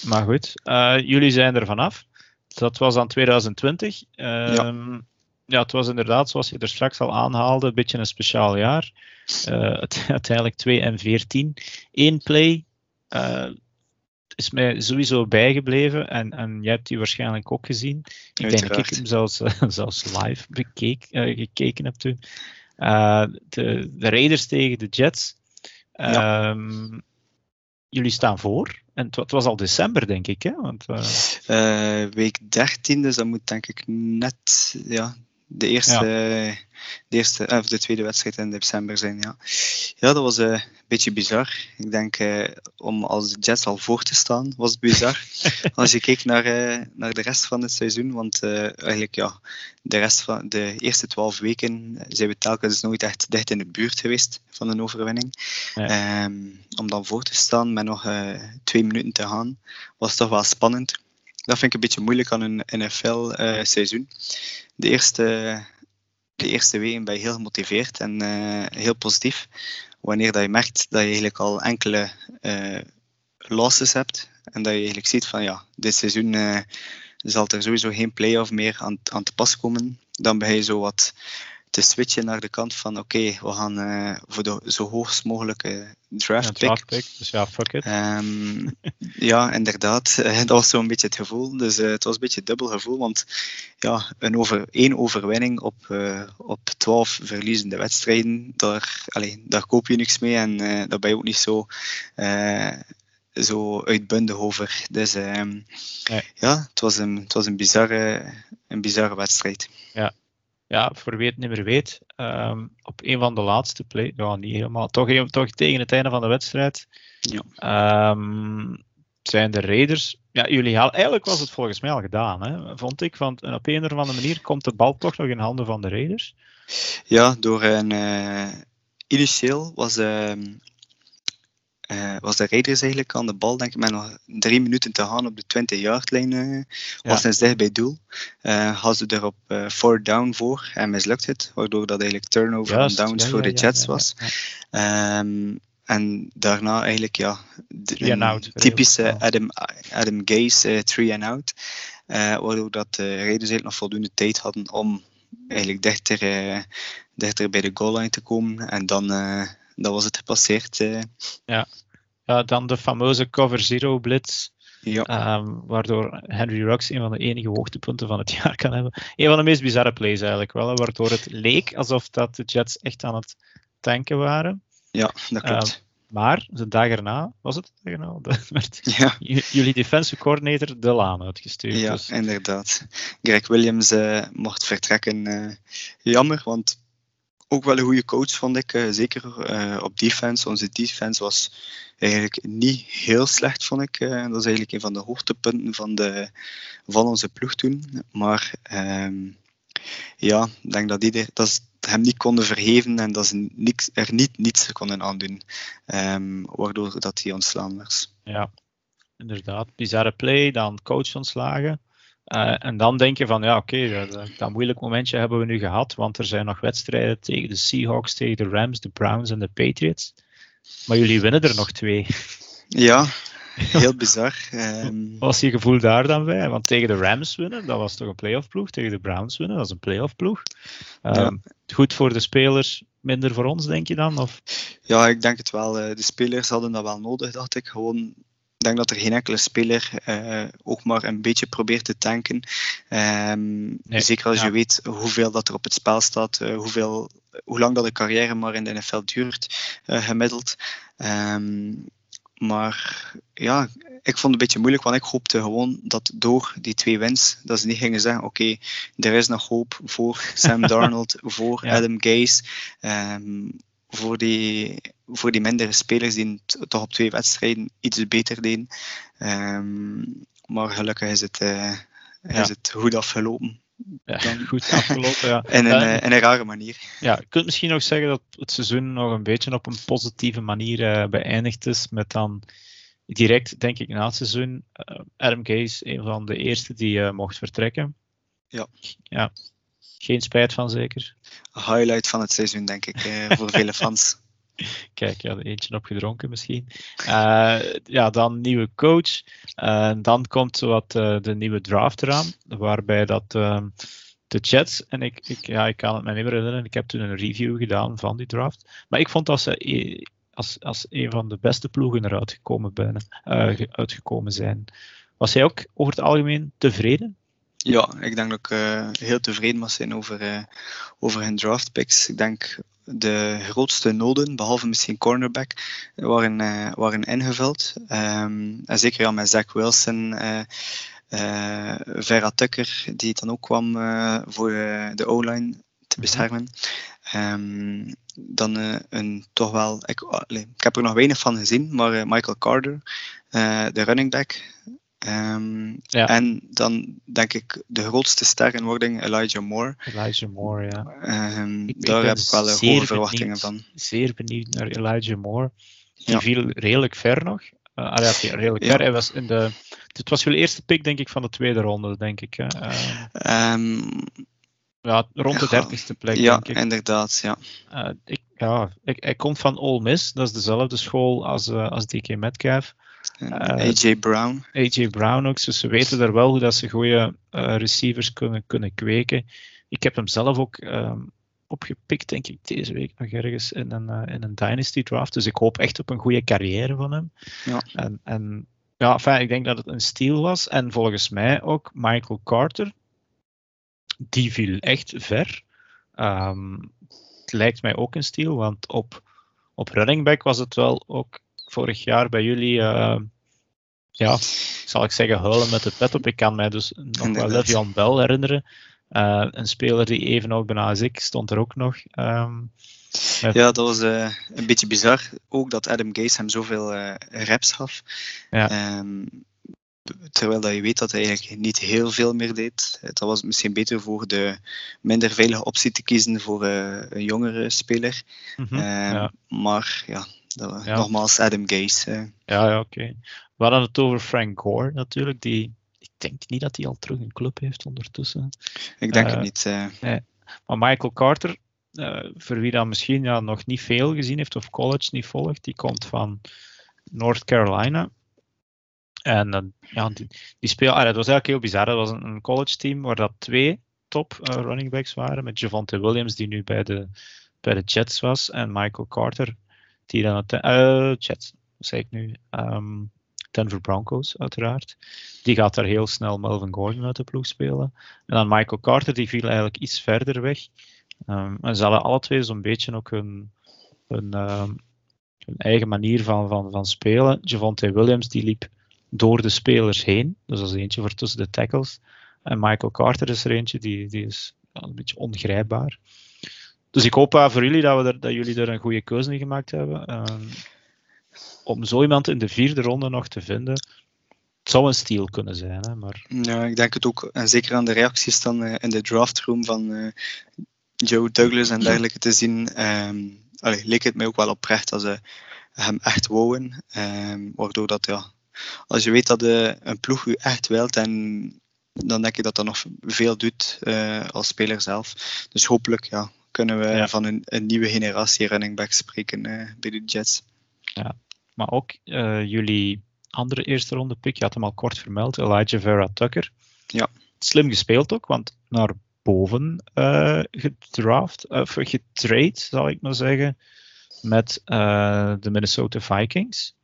maar goed, eh, jullie zijn er vanaf. Dat was dan 2020. Ehm, ja. het was inderdaad, zoals je er straks al aanhaalde, een beetje een speciaal jaar. Uiteindelijk 2 en 14. Eén play is mij sowieso bijgebleven en, en jij hebt die waarschijnlijk ook gezien. Ik denk dat ik hem zelfs, zelfs live bekeek, eh, gekeken heb toen. Eh, de, de Raiders tegen de Jets.
Ja.
Ehm, jullie staan voor. En het, wa- het was al december, denk ik. Hè? Want, Eh,
week 13, dus dat moet denk ik net ja, de, eerste, de, eerste, eh, of de tweede wedstrijd in december zijn. Ja, ja dat was eh, een beetje bizar. Ik denk eh, om als de Jets al voor te staan, was het bizar. als je keek naar, naar de rest van het seizoen, want eigenlijk ja, de, rest van de eerste twaalf weken zijn we telkens nooit echt dicht in de buurt geweest van een overwinning. Ehm, om dan voor te staan met nog twee minuten te gaan, was toch wel spannend. Dat vind ik een beetje moeilijk aan een NFL-seizoen. de, eerste, de eerste weken ben je heel gemotiveerd en eh, heel positief. Wanneer dat je merkt dat je eigenlijk al enkele eh, losses hebt en dat je eigenlijk ziet van ja, dit seizoen eh, zal er sowieso geen play-off meer aan, aan te pas komen, dan ben je zo wat te switchen naar de kant van oké, we gaan eh, voor de zo hoogst mogelijke draft
ja,
pick.
draft pick, dus ja, fuck it.
Ehm, ja, inderdaad. Eh, dat was zo'n beetje het gevoel. Dus eh, het was een beetje een dubbel gevoel. Want ja, een over, één overwinning op, eh, op twaalf verliezende wedstrijden, daar, allee, daar koop je niks mee. En daar ben je ook niet zo, zo uitbundig over. Dus ehm,
Nee.
ja, het was een, het was een, bizarre, een bizarre wedstrijd.
Ja, voor wie het niet meer weet, ehm, op een van de laatste play, ja, niet helemaal, toch, een- toch tegen het einde van de wedstrijd,
Ja.
ehm, zijn de Raiders. Ja, jullie halen, eigenlijk was het volgens mij al gedaan, hè, vond ik. Want op een of andere manier komt de bal toch nog in handen van de Raiders.
Ja, door een. eh, initieel was. ehm, uh, was de Raiders eigenlijk aan de bal, denk ik, met nog drie minuten te gaan op de 20-yard-lijn. Uh, was ja. dicht bij doel. Uh, hadden ze er op uh, four down voor en mislukt het, waardoor dat eigenlijk turnover en downs
ja,
voor
ja,
de Jets was. Um, en daarna eigenlijk, ja,
de,
typische Adam, Adam Gase three and out. waardoor dat de Raiders eigenlijk nog voldoende tijd hadden om eigenlijk dichter, dichter bij de goal line te komen. En dan dat was het gepasseerd. Uh.
Ja. ja, dan de fameuze cover zero blitz.
Ja.
Um, waardoor Henry Rux een van de enige hoogtepunten van het jaar kan hebben. Een van de meest bizarre plays eigenlijk wel. Waardoor het leek alsof dat de Jets echt aan het tanken waren.
Ja, dat klopt.
Um, maar de dag erna, was het de dag erna, dat werd
ja.
jullie defensive coordinator de laan uitgestuurd.
Ja,
dus.
inderdaad. Greg Williams uh, mocht vertrekken. Uh, jammer, want ook wel een goede coach, vond ik. Uh, zeker uh, op defense. Onze defense was eigenlijk niet heel slecht, vond ik. Uh, dat is eigenlijk een van de hoogtepunten van, de, van onze ploeg toen. Maar um, ja, ik denk dat, die, dat hem niet konden verheven en dat ze niks, er niet niets konden aandoen. Um, waardoor dat hij ontslaan was.
Ja, inderdaad. Bizarre play, dan coach ontslagen. Uh, en dan denk je van, ja oké, okay, dat, dat, moeilijk momentje hebben we nu gehad, want er zijn nog wedstrijden tegen de Seahawks, tegen de Rams, de Browns en de Patriots. Maar jullie winnen er nog twee.
Ja, heel bizar. Um...
Wat was je gevoel daar dan bij? Want tegen de Rams winnen, dat was toch een playoff ploeg. Tegen de Browns winnen, dat is een playoff ploeg. Um, ja. Goed voor de spelers, minder voor ons, denk je dan? Of?
Ja, ik denk het wel. De spelers hadden dat wel nodig, dacht ik. Gewoon ik denk dat er geen enkele speler uh, ook maar een beetje probeert te tanken. Um, nee, zeker als ja. je weet hoeveel dat er op het spel staat, uh, hoeveel, hoe lang dat de carrière maar in de NFL duurt, uh, gemiddeld. Um, maar ja, ik vond het een beetje moeilijk, want ik hoopte gewoon dat door die twee wins, dat ze niet gingen zeggen, oké, okay, er is nog hoop voor Sam Darnold, voor ja. Adam Gase. Um, voor die, voor die mindere spelers die toch op twee wedstrijden iets beter deden. Um, maar gelukkig is het, uh, is het goed afgelopen.
Ja, goed afgelopen, ja.
in, een, uh, in een rare manier.
Ja, je kunt misschien nog zeggen dat het seizoen nog een beetje op een positieve manier uh, beëindigd is. Met dan direct, denk ik, na het seizoen Adam Gase, een van de eerste die mocht vertrekken.
Ja.
ja. Geen spijt van zeker?
Highlight van het seizoen, denk ik, eh, voor vele fans.
Kijk, ja, eentje opgedronken misschien. Uh, ja, dan nieuwe coach. Uh, dan komt zowat uh, de nieuwe draft eraan, waarbij dat de Jets, en ik, ik, ja, ik kan het me niet meer herinneren, ik heb toen een review gedaan van die draft, maar ik vond dat ze als, als een van de beste ploegen eruit gekomen, uitgekomen zijn. Was jij ook over het algemeen tevreden?
Ja, ik denk dat ik uh, heel tevreden mag zijn over, uh, over hun draft picks. Ik denk de grootste noden, behalve misschien cornerback, waren, uh, waren ingevuld. Um, en zeker ja, met Zach Wilson, Vera Tucker, die dan ook kwam voor de O-line te beschermen. Um, dan een toch wel, ik, allez, ik heb er nog weinig van gezien, maar Michael Carter, de running back, Um,
ja.
En dan denk ik de grootste ster in wording, Elijah Moore.
Elijah Moore, ja.
Um, ik, daar ik heb ik wel hoge verwachtingen
benieuwd,
van.
Zeer benieuwd naar Elijah Moore. Die
Ja.
viel redelijk ver nog. Uh, ah, ja, redelijk
Ja.
ver. Hij was in de, het was jullie eerste pick, denk ik, van de tweede ronde, denk ik. Uh,
Um,
ja, rond de dertigste plek,
ja,
denk ik.
inderdaad. Ja.
Uh, ik, ja, hij komt van Ole Miss, dat is dezelfde school als, uh, als DK Metcalf.
En
Eh,
AJ Brown.
AJ Brown ook, dus ze weten er wel hoe dat ze goede uh, receivers kunnen, kunnen kweken. Ik heb hem zelf ook um, opgepikt, denk ik, deze week nog ergens in een, in een Dynasty draft. Dus ik hoop echt op een goede carrière van hem.
Ja.
En, en ja, enfin, ik denk dat het een steal was. En volgens mij ook Michael Carter, die viel echt ver. Um, het lijkt mij ook een steal, want op, op running back was het wel ook vorig jaar bij jullie, uh, ja, zal ik zeggen, huilen met de pet op. Ik kan mij dus nog
Inderdaad.
wel Le'Veon Bell herinneren. Uh, een speler die even ook bijna als ik stond er ook nog. Um, met...
Ja, dat was uh, een beetje bizar. Ook dat Adam Gase hem zoveel reps gaf.
Ja.
Um, terwijl dat je weet dat hij eigenlijk niet heel veel meer deed. Dat was misschien beter voor de minder veilige optie te kiezen voor een jongere speler.
Mhm,
um,
ja.
Maar ja, dat, nogmaals Adam Gaze.
Ja, ja oké. We hadden het over Frank Gore natuurlijk, die ik denk niet dat hij al terug een club heeft ondertussen.
Ik denk het niet.
Nee. Maar Michael Carter, voor wie dat misschien ja, nog niet veel gezien heeft of college niet volgt, die komt van North Carolina. En ja, die, die speel, ah, dat was eigenlijk heel bizar. Dat was een, een college team waar dat twee top running backs waren. Met Javante Williams, die nu bij de, bij de Jets was. En Michael Carter, die dan. Uh, Jets, zeg ik nu. Um, Denver Broncos, uiteraard. Die gaat daar heel snel Melvin Gordon uit de ploeg spelen. En dan Michael Carter, die viel eigenlijk iets verder weg. Um, en ze hadden alle twee zo'n beetje ook hun, um, hun, eigen manier van, van, van spelen. Javante Williams, die liep door de spelers heen. Dus dat is eentje voor tussen de tackles. En Michael Carter is er eentje, die, die is een beetje ongrijpbaar. Dus ik hoop voor jullie dat, we er, dat jullie er een goede keuze in gemaakt hebben. Um, om zo iemand in de vierde ronde nog te vinden, het zou een steal kunnen zijn. Hè, maar...
Ja, ik denk het ook. En zeker aan de reacties dan uh, in de draftroom van uh, Joe Douglas en dergelijke te zien, um, allee, leek het mij ook wel oprecht dat ze hem echt wouden. Um, waardoor dat, ja, als je weet dat de, een ploeg u echt wilt en dan denk ik dat dat nog veel doet als speler zelf. Dus hopelijk ja, kunnen we ja. van een, een, nieuwe generatie running backs spreken uh, bij de Jets.
Ja, maar ook uh, jullie andere eerste ronde pick, je had hem al kort vermeld, Elijah Vera Tucker.
Ja.
Slim gespeeld ook, want naar boven gedraft, of getrade, zal ik maar zeggen, met de Minnesota Vikings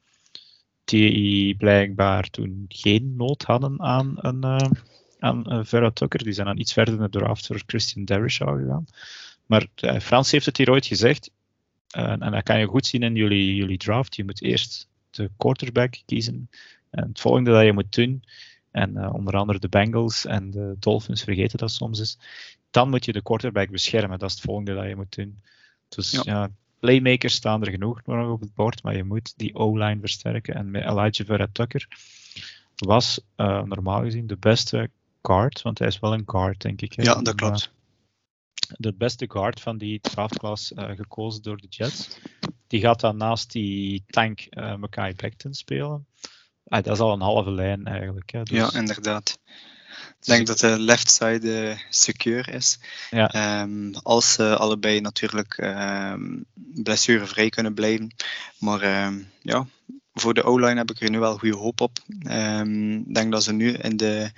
die blijkbaar toen geen nood hadden aan een, uh, aan Vera Tucker. Die zijn dan iets verder in de draft voor Christian Derishaw gegaan. Maar uh, Frans heeft het hier ooit gezegd, en dat kan je goed zien in jullie, jullie draft. Je moet eerst de quarterback kiezen. En het volgende dat je moet doen, en onder andere de Bengals en de Dolphins vergeten dat soms is, dan moet je de quarterback beschermen. Dat is het volgende dat je moet doen. Dus ja, ja playmakers staan er genoeg nog op het bord, maar je moet die O-line versterken. En met Elijah Vera Tucker was uh, normaal gezien de beste guard, want hij is wel een guard, denk ik.
Hè? Ja, dat klopt.
De beste guard van die draftklas uh, gekozen door de Jets. Die gaat dan naast die tank uh, Mackay Becton spelen. Ah, dat is al een halve lijn eigenlijk. Hè?
Dus... Ja, inderdaad. Ik denk dat de left side uh, secure is.
Ja.
Um, als ze allebei natuurlijk um, blessurevrij kunnen blijven. Maar um, ja, voor de O-line heb ik er nu wel goede hoop op. Ik denk dat ze nu in de,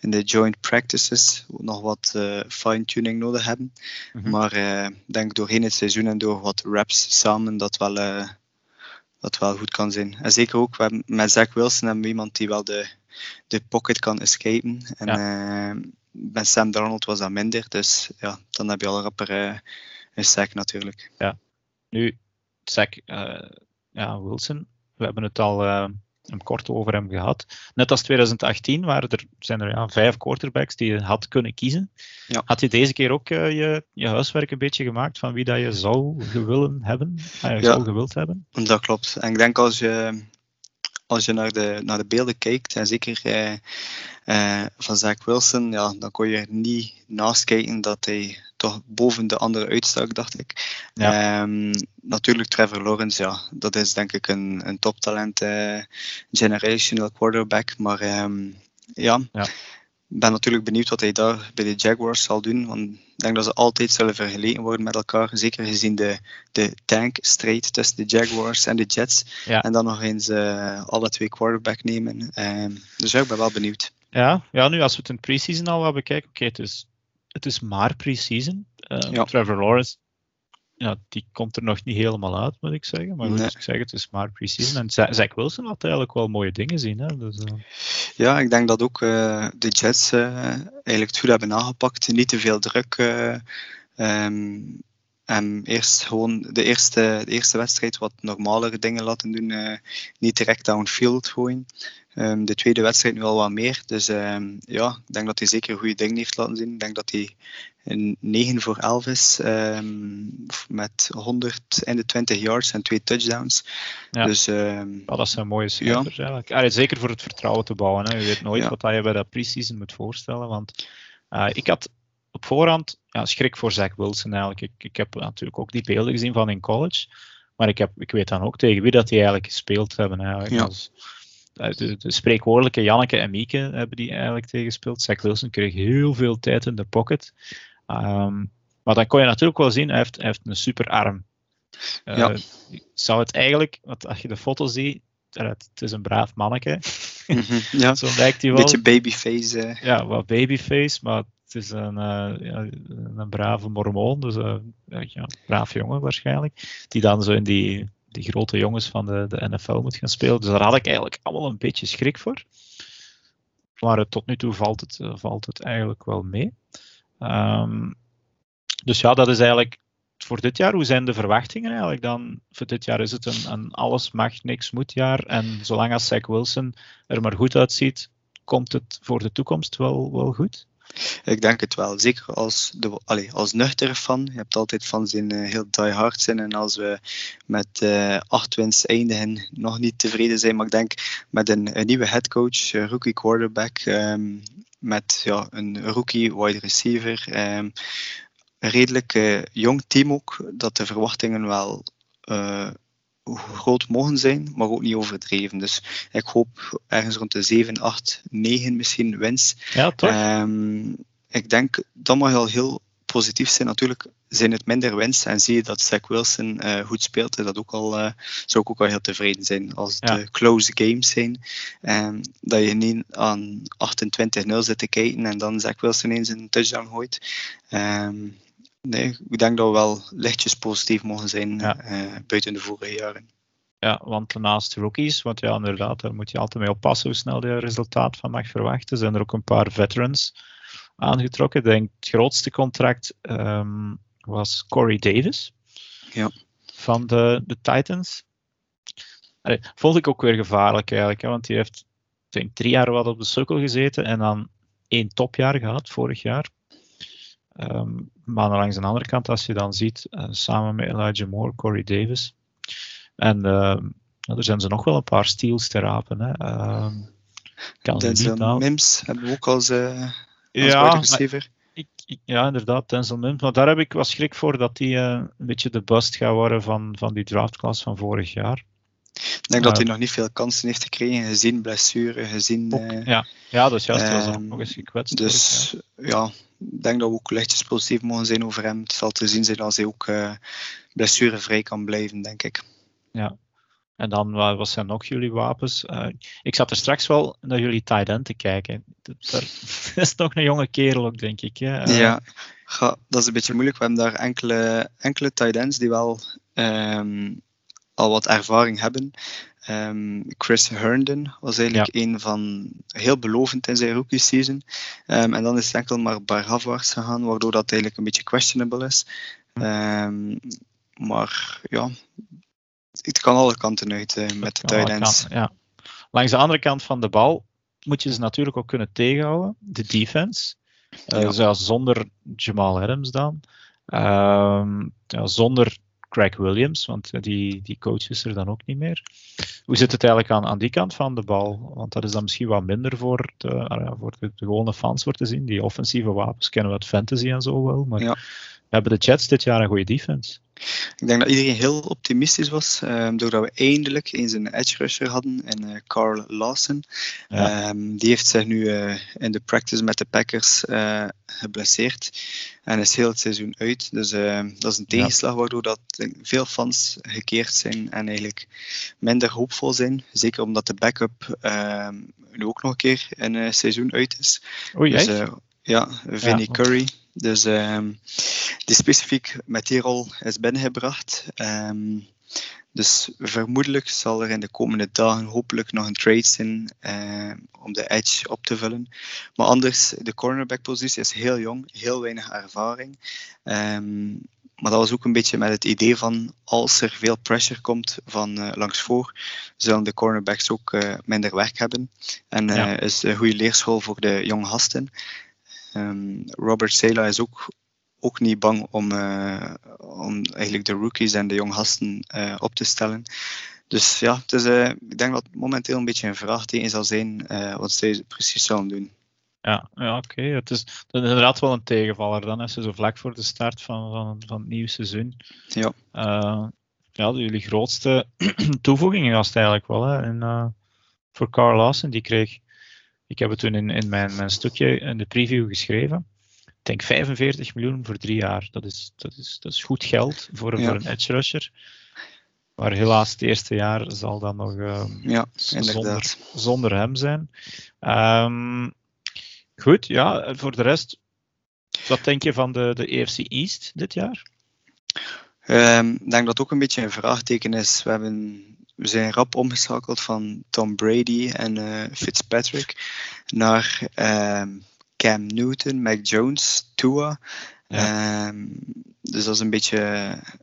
in de joint practices nog wat uh, fine-tuning nodig hebben. Mm -hmm. Maar ik uh, denk doorheen het seizoen en door wat reps samen dat wel, uh, dat wel goed kan zijn. En zeker ook met Zach Wilson hebben we iemand die wel de de pocket kan escapen. En ja. uh, bij Sam Darnold was dat minder, dus ja, dan heb je al rapper een sack natuurlijk.
Ja, nu, sack, uh, ja, Wilson, we hebben het al een kort over hem gehad. Net als 2018 waren er, zijn er ja, vijf quarterbacks die je had kunnen kiezen.
Ja.
Had je deze keer ook je, je huiswerk een beetje gemaakt van wie dat je zou willen hebben, ja. zou gewild hebben?
Dat klopt. En ik denk als je als je naar de, naar de beelden kijkt, en zeker eh, eh, van Zach Wilson, ja, dan kon je er niet naast kijken dat hij toch boven de andere uitstak, dacht ik.
Ja.
Um, natuurlijk Trevor Lawrence, ja, dat is denk ik een, een toptalent, uh, generational quarterback, maar um, ja.
ja
ben natuurlijk benieuwd wat hij daar bij de Jaguars zal doen. Want ik denk dat ze altijd zullen vergeleken worden met elkaar. Zeker gezien de, de tankstrijd tussen de Jaguars en de Jets.
Ja.
En dan nog eens uh, alle twee quarterback nemen. Um, dus ja, ik ben wel benieuwd.
Ja, ja nu als we het in preseason al wat bekijken. Oké, okay, het, is, het is maar preseason. Ja. Trevor Lawrence ja, die komt er nog niet helemaal uit, moet ik zeggen. Maar nee. ik zeg, het is maar precies. En Zach Wilson had eigenlijk wel mooie dingen zien. Hè? Dus, uh...
Ja, ik denk dat ook uh, de Jets uh, eigenlijk het goed hebben aangepakt. Niet te veel druk. Um, en eerst gewoon de eerste, de eerste wedstrijd wat normalere dingen laten doen. niet direct downfield gooien. Um, de tweede wedstrijd nu al wat meer. Dus um, ja, ik denk dat hij zeker goede dingen heeft laten zien. Ik denk dat hij een 9 voor 11 is. Um, met 120 yards en twee touchdowns.
Ja.
Dus,
ja, dat zijn mooie cijfers ja. eigenlijk. Allee, zeker voor het vertrouwen te bouwen. Hè. Je weet nooit ja. wat je bij dat preseason moet voorstellen. Want uh, ik had op voorhand ja, schrik voor Zach Wilson eigenlijk. Ik, ik heb natuurlijk ook die beelden gezien van in college. Maar ik, heb, ik weet dan ook tegen wie dat die eigenlijk gespeeld hebben. Eigenlijk.
Ja.
Als, eh, de, de spreekwoordelijke Janneke en Mieke hebben die eigenlijk tegenspeeld. Zach Wilson kreeg heel veel tijd in de pocket. Ehm, maar dan kon je natuurlijk wel zien, hij heeft, hij heeft een super arm. Eh,
Ja.
Ik zou het eigenlijk, want als je de foto ziet, eh, het is een braaf manneke.
Mhm, ja.
Zo lijkt hij
Een
wel.
beetje babyface. eh.
Ja, wat babyface, maar het is een, eh, ja, een brave mormoon, dus een ja, braaf jongen waarschijnlijk, die dan zo in die, die grote jongens van de, de NFL moet gaan spelen. Dus daar had ik eigenlijk allemaal een beetje schrik voor. Maar tot nu toe valt het, eh, valt het eigenlijk wel mee. Ehm, dus ja, dat is eigenlijk voor dit jaar. Hoe zijn de verwachtingen eigenlijk dan? Voor dit jaar is het een, een alles mag, niks moet jaar. En zolang als Zach Wilson er maar goed uitziet, komt het voor de toekomst wel, wel goed?
Ik denk het wel. Zeker als, de, allee, als nuchtere fan. Je hebt altijd fans die eh, heel die-hard zijn. En als we met eh, acht wins eindigen, nog niet tevreden zijn. Maar ik denk met een, nieuwe headcoach, een rookie quarterback, ehm, met ja, een rookie wide receiver, ehm, een redelijk eh, jong team ook, dat de verwachtingen wel groot mogen zijn, maar ook niet overdreven. Dus ik hoop ergens rond de 7, 8, 9 misschien wins.
Ja, toch?
Ehm, ik denk dat mag al heel positief zijn. Natuurlijk zijn het minder wins en zie je dat Zach Wilson eh, goed speelt, dat ook al, eh, zou ik ook al heel tevreden zijn. Als het
Ja.
close games zijn, ehm, dat je niet aan 28-0 zit te kijken en dan Zach Wilson eens een touchdown gooit. Ehm, nee, ik denk dat we wel lichtjes positief mogen zijn
Ja.
eh, buiten de vorige jaren.
Ja, want naast rookies, want ja, inderdaad, daar moet je altijd mee oppassen hoe snel je resultaat van mag verwachten. Zijn er ook een paar veterans aangetrokken. Ik denk het grootste contract ehm, was Corey Davis
Ja.
van de, de Titans. Allee, vond ik ook weer gevaarlijk eigenlijk, hè, want die heeft denk, drie jaar wat op de sukkel gezeten en dan één topjaar gehad vorig jaar. Ehm, maar langs de andere kant, als je dan ziet, eh, samen met Elijah Moore, Corey Davis. En ehm, ja, er zijn ze nog wel een paar steals te rapen. Hè. Ehm, kan ze
Denzel
niet nou.
Mims hebben we ook als, als
Ja, maar ik, ik- ja, inderdaad, Denzel Mims. Maar daar heb ik wel schrik voor dat die eh, een beetje de bust gaat worden van, van die draftklas van vorig jaar.
Ik denk dat hij nog niet veel kansen heeft gekregen, gezien blessure, gezien.
Ook, ja. ja, dat is juist. hij was nog eens gekwetst.
dus ja, denk dat we ook lichtjes positief mogen zijn over hem. Het zal te zien zijn als hij ook eh, blessurevrij kan blijven, denk ik.
En dan, wat zijn nog jullie wapens? Eh, ik zat er straks wel naar jullie tight end te kijken. Dat, is nog een jonge kerel ook, denk ik. Hè? Eh,
ja, ga, dat is een beetje moeilijk. We hebben daar enkele, enkele tight ends die wel ehm, al wat ervaring hebben. Ehm, Chris Herndon was eigenlijk een van heel belovend in zijn rookie season. Ehm, en dan is het enkel maar barafwaarts gegaan, waardoor dat eigenlijk een beetje questionable is. Ehm, maar ja, het kan alle kanten uit eh, met de tight ends.
ja. Langs de andere kant van de bal moet je ze natuurlijk ook kunnen tegenhouden. De defense.
Ja.
Zoals zonder Jamal Adams dan. Ja, zonder Craig Williams, want die, die coach is er dan ook niet meer. Hoe zit het eigenlijk aan, aan die kant van de bal? Want dat is dan misschien wat minder voor de, ah voor de, gewone fans voor te zien. Die offensieve wapens kennen we fantasy en zo wel. Maar
Ja.
Hebben de Jets dit jaar een goede defense?
Ik denk dat iedereen heel optimistisch was, ehm, doordat we eindelijk eens een edge rusher hadden in eh, Carl Lawson.
Ja.
Ehm, die heeft zich nu eh, in de practice met de Packers eh, geblesseerd en is heel het seizoen uit. Dus ehm, dat is een tegenslag waardoor dat veel fans gekeerd zijn en eigenlijk minder hoopvol zijn. Zeker omdat de backup nu ook nog een keer het seizoen uit is.
Oei,
Dus, ja, Vinnie
Ja.
Curry. Dus ehm, die specifiek met die rol is binnengebracht. Ehm, dus vermoedelijk zal er in de komende dagen hopelijk nog een trade zijn eh, om de edge op te vullen. Maar anders, de cornerback-positie is heel jong, heel weinig ervaring. Ehm, maar dat was ook een beetje met het idee van als er veel pressure komt van eh, langs voor, zullen de cornerbacks ook eh, minder werk hebben. En
Ja.
is een goede leerschool voor de jonge gasten. Ehm, Robert Sela is ook, ook niet bang om, eh, om eigenlijk de rookies en de jonge gasten eh, op te stellen. Dus ja, het is, eh, ik denk dat het momenteel een beetje een vraagteken zal zijn wat zij precies zullen doen.
Ja, ja oké. Het is, dat is inderdaad wel een tegenvaller dan, ze zo vlak voor de start van, van, van het nieuwe seizoen.
Ja.
Ja, jullie grootste toevoegingen was het eigenlijk wel. Hè, en, voor Carl Lawson, die kreeg, ik heb het toen in, in mijn, mijn stukje in de preview geschreven. Ik denk 45 miljoen voor drie jaar. Dat is, dat is, dat is goed geld voor, voor een edge rusher. Maar helaas, het eerste jaar zal dat nog uh,
ja,
zonder, zonder, hem zijn. Um, goed, ja, voor de rest, wat denk je van de, de EFC East dit jaar?
Um, ik denk dat het ook een beetje een vraagteken is. We, hebben, we zijn rap omgeschakeld van Tom Brady en uh, Fitzpatrick naar um, Cam Newton, Mac Jones, Tua. Ehm, dus dat is een beetje,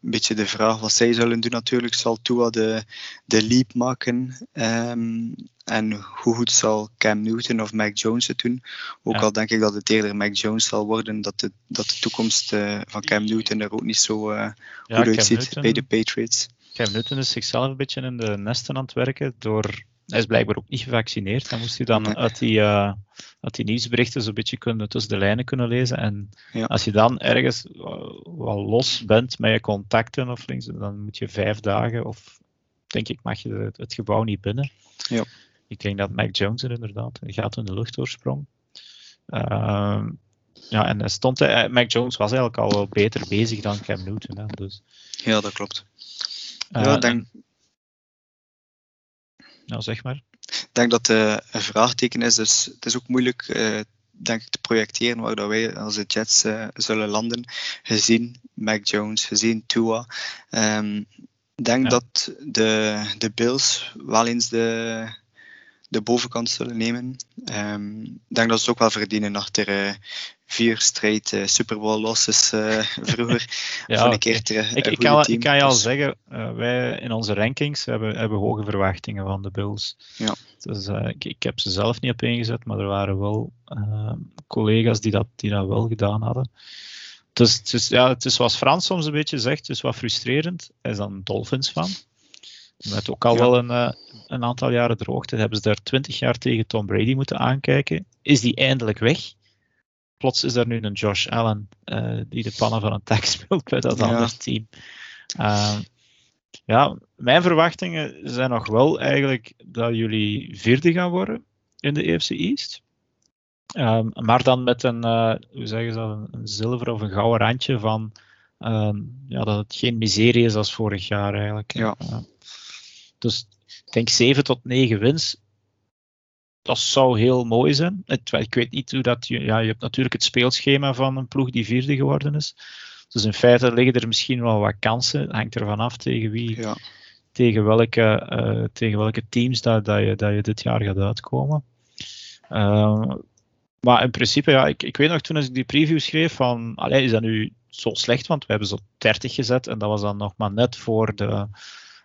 een beetje de vraag wat zij zullen doen. Natuurlijk zal Tua de, de leap maken. Ehm, en hoe goed zal Cam Newton of Mac Jones het doen? Ook al denk ik dat het eerder Mac Jones zal worden, dat de, dat de toekomst uh, van Cam Newton er ook niet zo uh, goed uitziet bij de Patriots.
Cam Newton is zichzelf een beetje in de nesten aan het werken door hij is blijkbaar ook niet gevaccineerd. Dan moest hij dan uit, die, uh, uit die nieuwsberichten zo'n beetje kunnen, tussen de lijnen kunnen lezen. En als je dan ergens wel los bent met je contacten of links, dan moet je vijf dagen of denk ik mag je het, gebouw niet binnen.
Ja.
Ik denk dat Mac Jones er inderdaad gaat in de lucht doorsprong. Uh, ja, en stond, hij, Mac Jones was eigenlijk al wel beter bezig dan Cam Newton. Hè, dus.
Ja, dat klopt. Uh, ja, denk,
nou, zeg maar.
Ik denk dat het een vraagteken is, dus het is ook moeilijk uh, denk ik, te projecteren waar dat wij als de Jets zullen landen, gezien Mac Jones, gezien Tua. Um, ik denk ja. dat de, de Bills wel eens de, de bovenkant zullen nemen. Um, ik denk dat ze het ook wel verdienen achter uh, vier straight uh, Super Bowl losses uh, vroeger. ja, een keer terug,
ik, ik, kan, ik kan je al dus- zeggen, wij in onze rankings hebben, hebben hoge verwachtingen van de Bills.
Ja.
Dus, ik, ik, heb ze zelf niet op ingezet, maar er waren wel collega's die dat, die dat wel gedaan hadden. Dus het is, ja, het is zoals Frans soms een beetje zegt, het is wat frustrerend. Hij is dan Dolphins fan. Met ook al wel een, uh, een aantal jaren droogte hebben ze daar twintig jaar tegen Tom Brady moeten aankijken. Is die eindelijk weg? Plots is er nu een Josh Allen uh, die de pannen van een tak speelt bij dat ja. andere team. Uh, ja, mijn verwachtingen zijn nog wel eigenlijk dat jullie vierde gaan worden in de EFC East. Um, maar dan met een, hoe zeggen ze dat, een zilver of een gouden randje van um, ja, dat het geen miserie is als vorig jaar eigenlijk.
Ja.
Dus ik denk 7 tot 9 wins. Dat zou heel mooi zijn. Ik weet niet hoe dat. Je, ja, je hebt natuurlijk het speelschema van een ploeg die vierde geworden is. Dus in feite liggen er misschien wel wat kansen. Het hangt ervan af tegen wie.
Ja.
Tegen welke, uh, tegen welke teams dat, dat, je, dat je dit jaar gaat uitkomen. Uh, maar in principe, ja, ik, ik weet nog toen ik die preview schreef van, allee, is dat nu zo slecht? Want we hebben zo 30 gezet en dat was dan nog maar net voor de,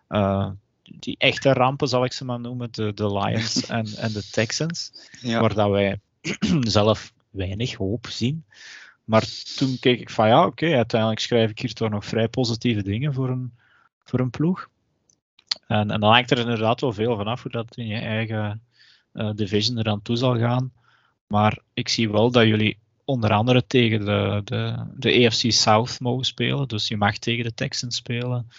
uh, die echte rampen, zal ik ze maar noemen, de, de Lions en, en de Texans,
ja.
waar dat wij zelf weinig hoop zien. Maar toen keek ik van ja, oké, okay, uiteindelijk schrijf ik hier toch nog vrij positieve dingen voor een, voor een ploeg. En, en dan hangt er inderdaad wel veel vanaf hoe dat in je eigen uh, division eraan toe zal gaan. Maar ik zie wel dat jullie onder andere tegen de, de, de AFC South mogen spelen. Dus je mag tegen de Texans spelen.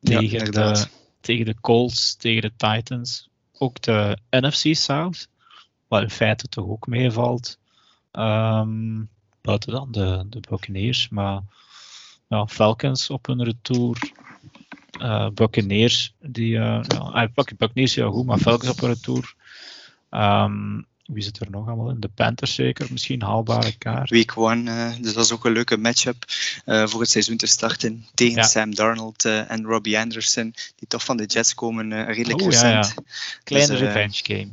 Tegen
ja,
de, tegen de Colts, tegen de Titans. Ook de NFC South, wat in feite toch ook meevalt. Um, buiten dan de, de Buccaneers, maar ja, Falcons op hun retour. Uh, Buccaneers, die, uh, ja, Buccaneers ja goed, maar Falcons op hun retour. Um, wie zit er nog allemaal in? De Panthers zeker, misschien haalbare kaart.
Week 1, uh, dus dat is ook een leuke matchup uh, voor het seizoen te starten. Tegen ja. Sam Darnold uh, en Robbie Anderson, die toch van de Jets komen redelijk
oh,
recent.
Ja, ja. Kleine dus, revenge game.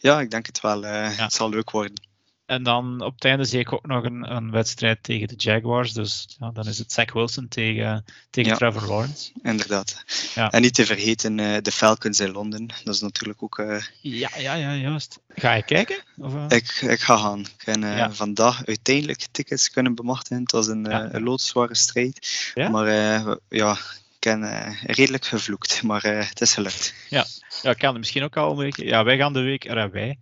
Ja, ik denk het wel. Het zal leuk worden.
En dan op het einde zie ik ook nog een, een wedstrijd tegen de Jaguars. Dus ja, dan is het Zach Wilson tegen, tegen
ja,
Trevor Lawrence.
Inderdaad. Ja. En niet te vergeten uh, de Falcons in Londen. Dat is natuurlijk ook... Uh...
Ja, ja, ja, juist. Ga je kijken? Of, uh...
ik, ik ga gaan. Ik heb vandaag uiteindelijk tickets kunnen bemachtigen. Het was een, een loodzware strijd. Maar ja, ik heb redelijk gevloekt. Maar het is gelukt.
Ja. ja, ik kan misschien ook al een week... Ja, wij gaan de week erbij. Uh,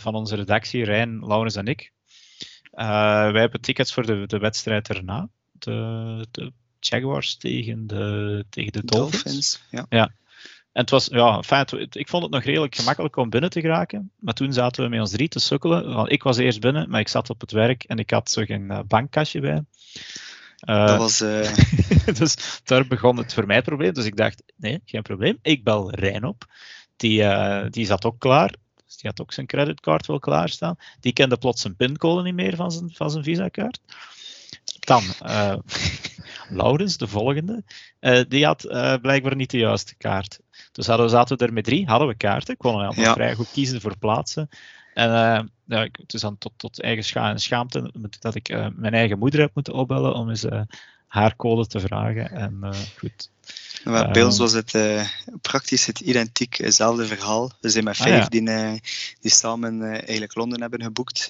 van onze redactie, Rijn, Laurens en ik. Uh, wij hebben tickets voor de, de wedstrijd erna. De, de Jaguars tegen de, tegen de Dolphins.
Dolphins. Ja.
Ja. En het was, ja, ik vond het nog redelijk gemakkelijk om binnen te geraken. Maar toen zaten we met ons drie te sukkelen. Want ik was eerst binnen, maar ik zat op het werk en ik had zo geen eh, bankkastje bij. Eh,
Dat was, eh,
dus daar begon het voor mij probleem. Dus ik dacht, nee, geen probleem. Ik bel Rijn op. Die, eh, die zat ook klaar. Dus die had ook zijn creditcard wel klaarstaan. Die kende plots zijn pincode niet meer van zijn, van zijn visa-kaart. Dan, eh Laurens, de volgende, eh, die had eh, blijkbaar niet de juiste kaart. Dus hadden, zaten we er met drie, hadden we kaarten. Ik kon eigenlijk
Ja.
vrij goed kiezen voor plaatsen. En ja, ik, het is dan tot, tot eigen scha en schaamte dat ik mijn eigen moeder heb moeten opbellen om eens haar code te vragen. En goed.
Maar bij ons
Ehm.
was het eh, praktisch het identiek hetzelfde verhaal. We zijn met
Ah,
vijf
ja.
die, eh, die samen eh, eigenlijk Londen hebben geboekt,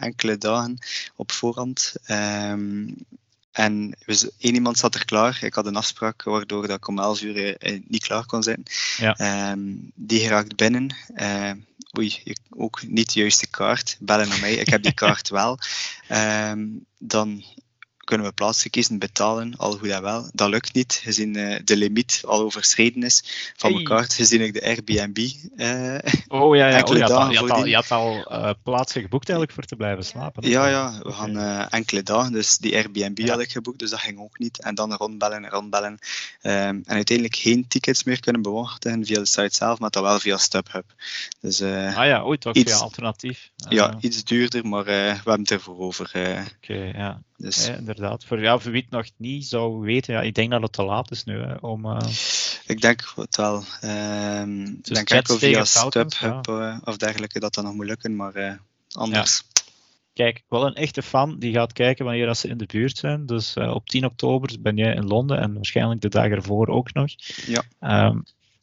enkele dagen op voorhand. Ehm, en één iemand zat er klaar. Ik had een afspraak waardoor dat ik om 11 uur niet klaar kon zijn.
Ja.
Ehm, die geraakt binnen. Oei, ik- ook niet de juiste kaart. Bellen naar mij. Ik heb die kaart wel. Ehm, dan kunnen we plaatsen kiezen, betalen, al goed en wel. Dat lukt niet, gezien eh, de limiet al overschreden is van mijn
Hey.
kaart, gezien ik de Airbnb eh,
Oh ja, ja. Oh, je, had al, je, had al, je had al eh, plaatsen geboekt eigenlijk voor te blijven slapen.
Ja, ja, we gaan enkele dagen. Dus die Airbnb
Ja.
had ik geboekt, dus dat ging ook niet. En dan rondbellen en rondbellen. Ehm, en uiteindelijk geen tickets meer kunnen bewachten via de site zelf, maar dan wel via StubHub. Dus
Ah ja, ooit toch
Iets-
via alternatief.
Ja, iets duurder, maar we hebben het ervoor over.
Oké, ja.
Dus
Ja, inderdaad. Voor, ja, voor wie het nog niet zou weten, ja, ik denk dat het te laat is nu hè, om. eh,
ik denk het wel. Ik
Dus
denk
Jets
enkel via
tegen Falcons,
StubHub eh, of dergelijke dat dat nog moet lukken, maar eh, anders.
Kijk, wel een echte fan die gaat kijken wanneer dat ze in de buurt zijn. Dus op 10 oktober ben jij in Londen en waarschijnlijk de dag ervoor ook nog.
Ja.
Ehm,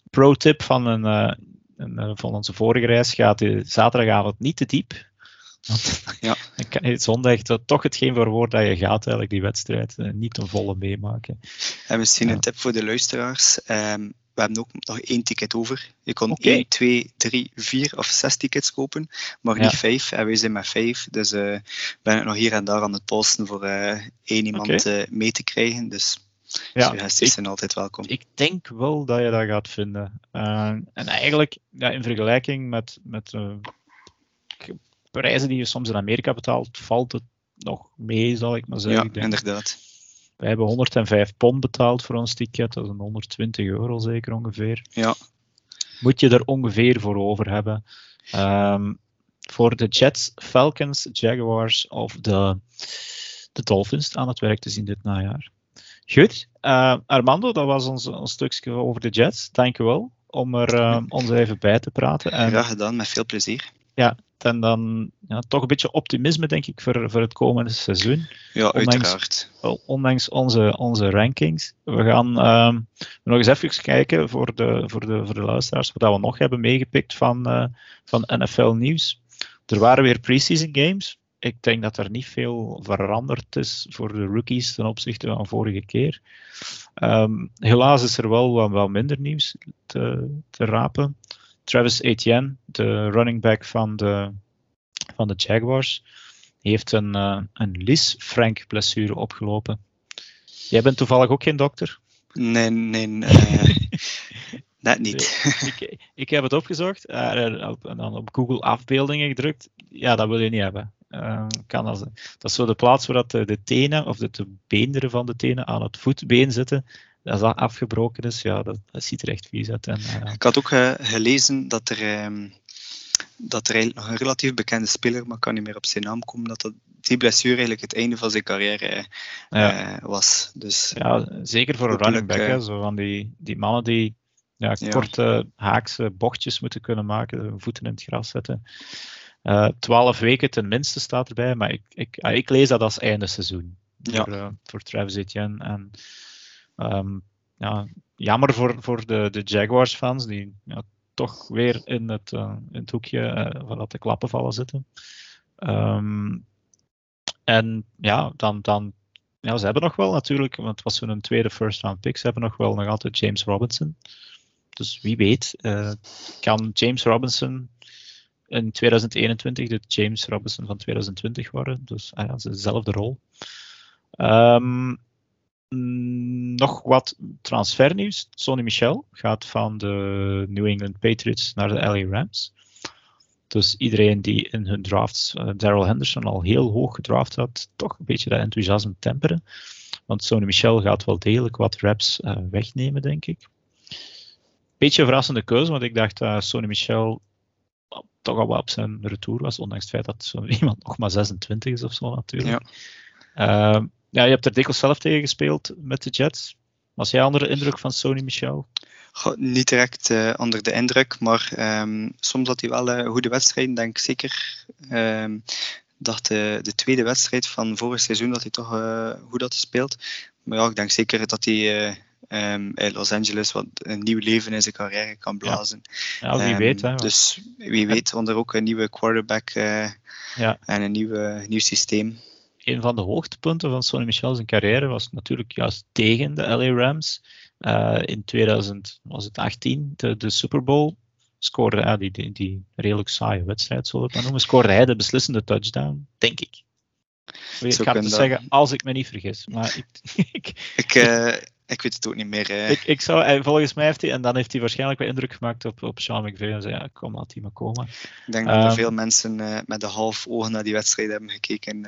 pro tip van, een, een, van onze vorige reis gaat de zaterdagavond niet te diep.
Ja.
zondag to- toch hetgeen voor dat je gaat, eigenlijk die wedstrijd, eh, niet een volle meemaken.
En misschien
Ja.
een tip voor de luisteraars. Ehm, we hebben ook nog één ticket over. Je kon
Oké.
1, 2, 3, 4 of 6 tickets kopen, maar
Ja.
niet 5. En wij zijn met 5. Dus eh ben ik nog hier en daar aan het posten voor eh, één iemand mee te krijgen. Dus
Ja,
suggesties zijn altijd welkom.
Ik denk wel dat je dat gaat vinden. En eigenlijk, ja, in vergelijking met, met prijzen die je soms in Amerika betaalt, valt het nog mee, zal ik maar zeggen.
ja,
denk,
inderdaad.
wij hebben 105 pond betaald voor ons ticket, dat is een 120 euro zeker ongeveer.
Ja.
Moet je er ongeveer voor over hebben. Ehm, voor de Jets, Falcons, Jaguars of de, de Dolphins aan het werk te zien dit najaar. Goed, eh, Armando, dat was ons, ons stukje over de Jets. Dank je wel om er eh, ons even bij te praten. En,
Graag gedaan, met veel plezier.
En dan ja, toch een beetje optimisme, denk ik, voor, voor het komende seizoen.
Ja,
Ondanks-
uiteraard.
Ondanks onze, onze rankings. We gaan ehm, nog eens even kijken voor de, voor de, voor de luisteraars wat we nog hebben meegepikt van, eh, van NFL nieuws. Er waren weer preseason games. Ik denk dat er niet veel veranderd is voor de rookies ten opzichte van vorige keer. Ehm, helaas is er wel wat, wat minder nieuws te, te rapen. Travis Etienne, de running back van de, van de Jaguars, heeft een, eh een Lis Frank blessure opgelopen. Jij bent toevallig ook geen dokter?
Nee, nee, net niet.
ik, ik heb het opgezocht eh, en op, en dan op Google afbeeldingen gedrukt. Ja, dat wil je niet hebben. Eh, kan als, dat is zo de plaats waar dat de, de tenen of de, de beenderen van de tenen aan het voetbeen zitten. Als dat afgebroken is, ja, dat, dat ziet er echt vies uit. En, eh,
Ik had ook eh, gelezen dat er, ehm, dat er eigenlijk nog een relatief bekende speler, maar ik kan niet meer op zijn naam komen, dat, dat die blessure eigenlijk het einde van zijn carrière eh,
ja.
was. Dus
Ja, zeker voor een running back. Hè, zo van die, die mannen die ja,
Ja.
korte haakse bochtjes moeten kunnen maken, hun voeten in het gras zetten. Twaalf weken ten minste staat erbij, maar ik, ik, ah, ik lees dat als einde seizoen
Ja.
voor, voor Travis Etienne. En, ehm, ja, jammer voor, voor de, de Jaguars-fans, die ja, toch weer in het, eh, in het hoekje eh waar dat de klappen vallen zitten. Ehm, en ja, dan, dan ja, ze hebben nog wel natuurlijk, want het was hun tweede first round pick, ze hebben nog wel nog altijd James Robinson. Dus wie weet, eh, kan James Robinson in 2021 de James Robinson van 2020 worden. Dus ah het is dezelfde rol. Mm, nog wat transfernieuws. Sonny Michel gaat van de New England Patriots naar de LA Rams. Dus iedereen die in hun drafts uh, Daryl Henderson al heel hoog gedraft had, toch een beetje dat enthousiasme temperen. Want Sonny Michel gaat wel degelijk wat reps uh, wegnemen, denk ik. Beetje een verrassende keuze, want ik dacht dat Sonny Michel toch al wel op zijn retour was, ondanks het feit dat zo iemand nog maar 26 is of zo natuurlijk. Ja. Ja, je hebt er dikwijls zelf tegen gespeeld met de Jets. Was jij onder de indruk van Sony Michel?
Goh, niet direct uh, onder de indruk, maar um, soms had hij wel uh, goede wedstrijden. Denk zeker um, dat de, de, tweede wedstrijd van vorig seizoen dat hij toch uh, goed had gespeeld. Maar ja, ik denk zeker dat hij um, in Los Angeles wat een nieuw leven in zijn carrière kan blazen.
Ja, ja wie weet. Hè,
dus wie weet, onder ook een nieuwe quarterback ja. en een nieuwe, nieuw systeem
een van de hoogtepunten van Sonny Michel zijn carrière was natuurlijk juist tegen de LA Rams. Uh, in 2018, de, de Super Bowl, scoorde hij die, die, die, redelijk saaie wedstrijd, zullen we het maar noemen, scoorde hij de beslissende touchdown, denk ik. Ik ga het zeggen, als ik me niet vergis. Maar ik,
ik, ik, uh, ik weet het ook niet meer.
Ik, ik zou, volgens mij heeft hij, en dan heeft hij waarschijnlijk wel indruk gemaakt op, op Sean McVay. En zei, ja, kom, laat hij maar komen.
Ik denk um, dat er ehm, veel mensen met de half ogen naar die wedstrijd hebben gekeken.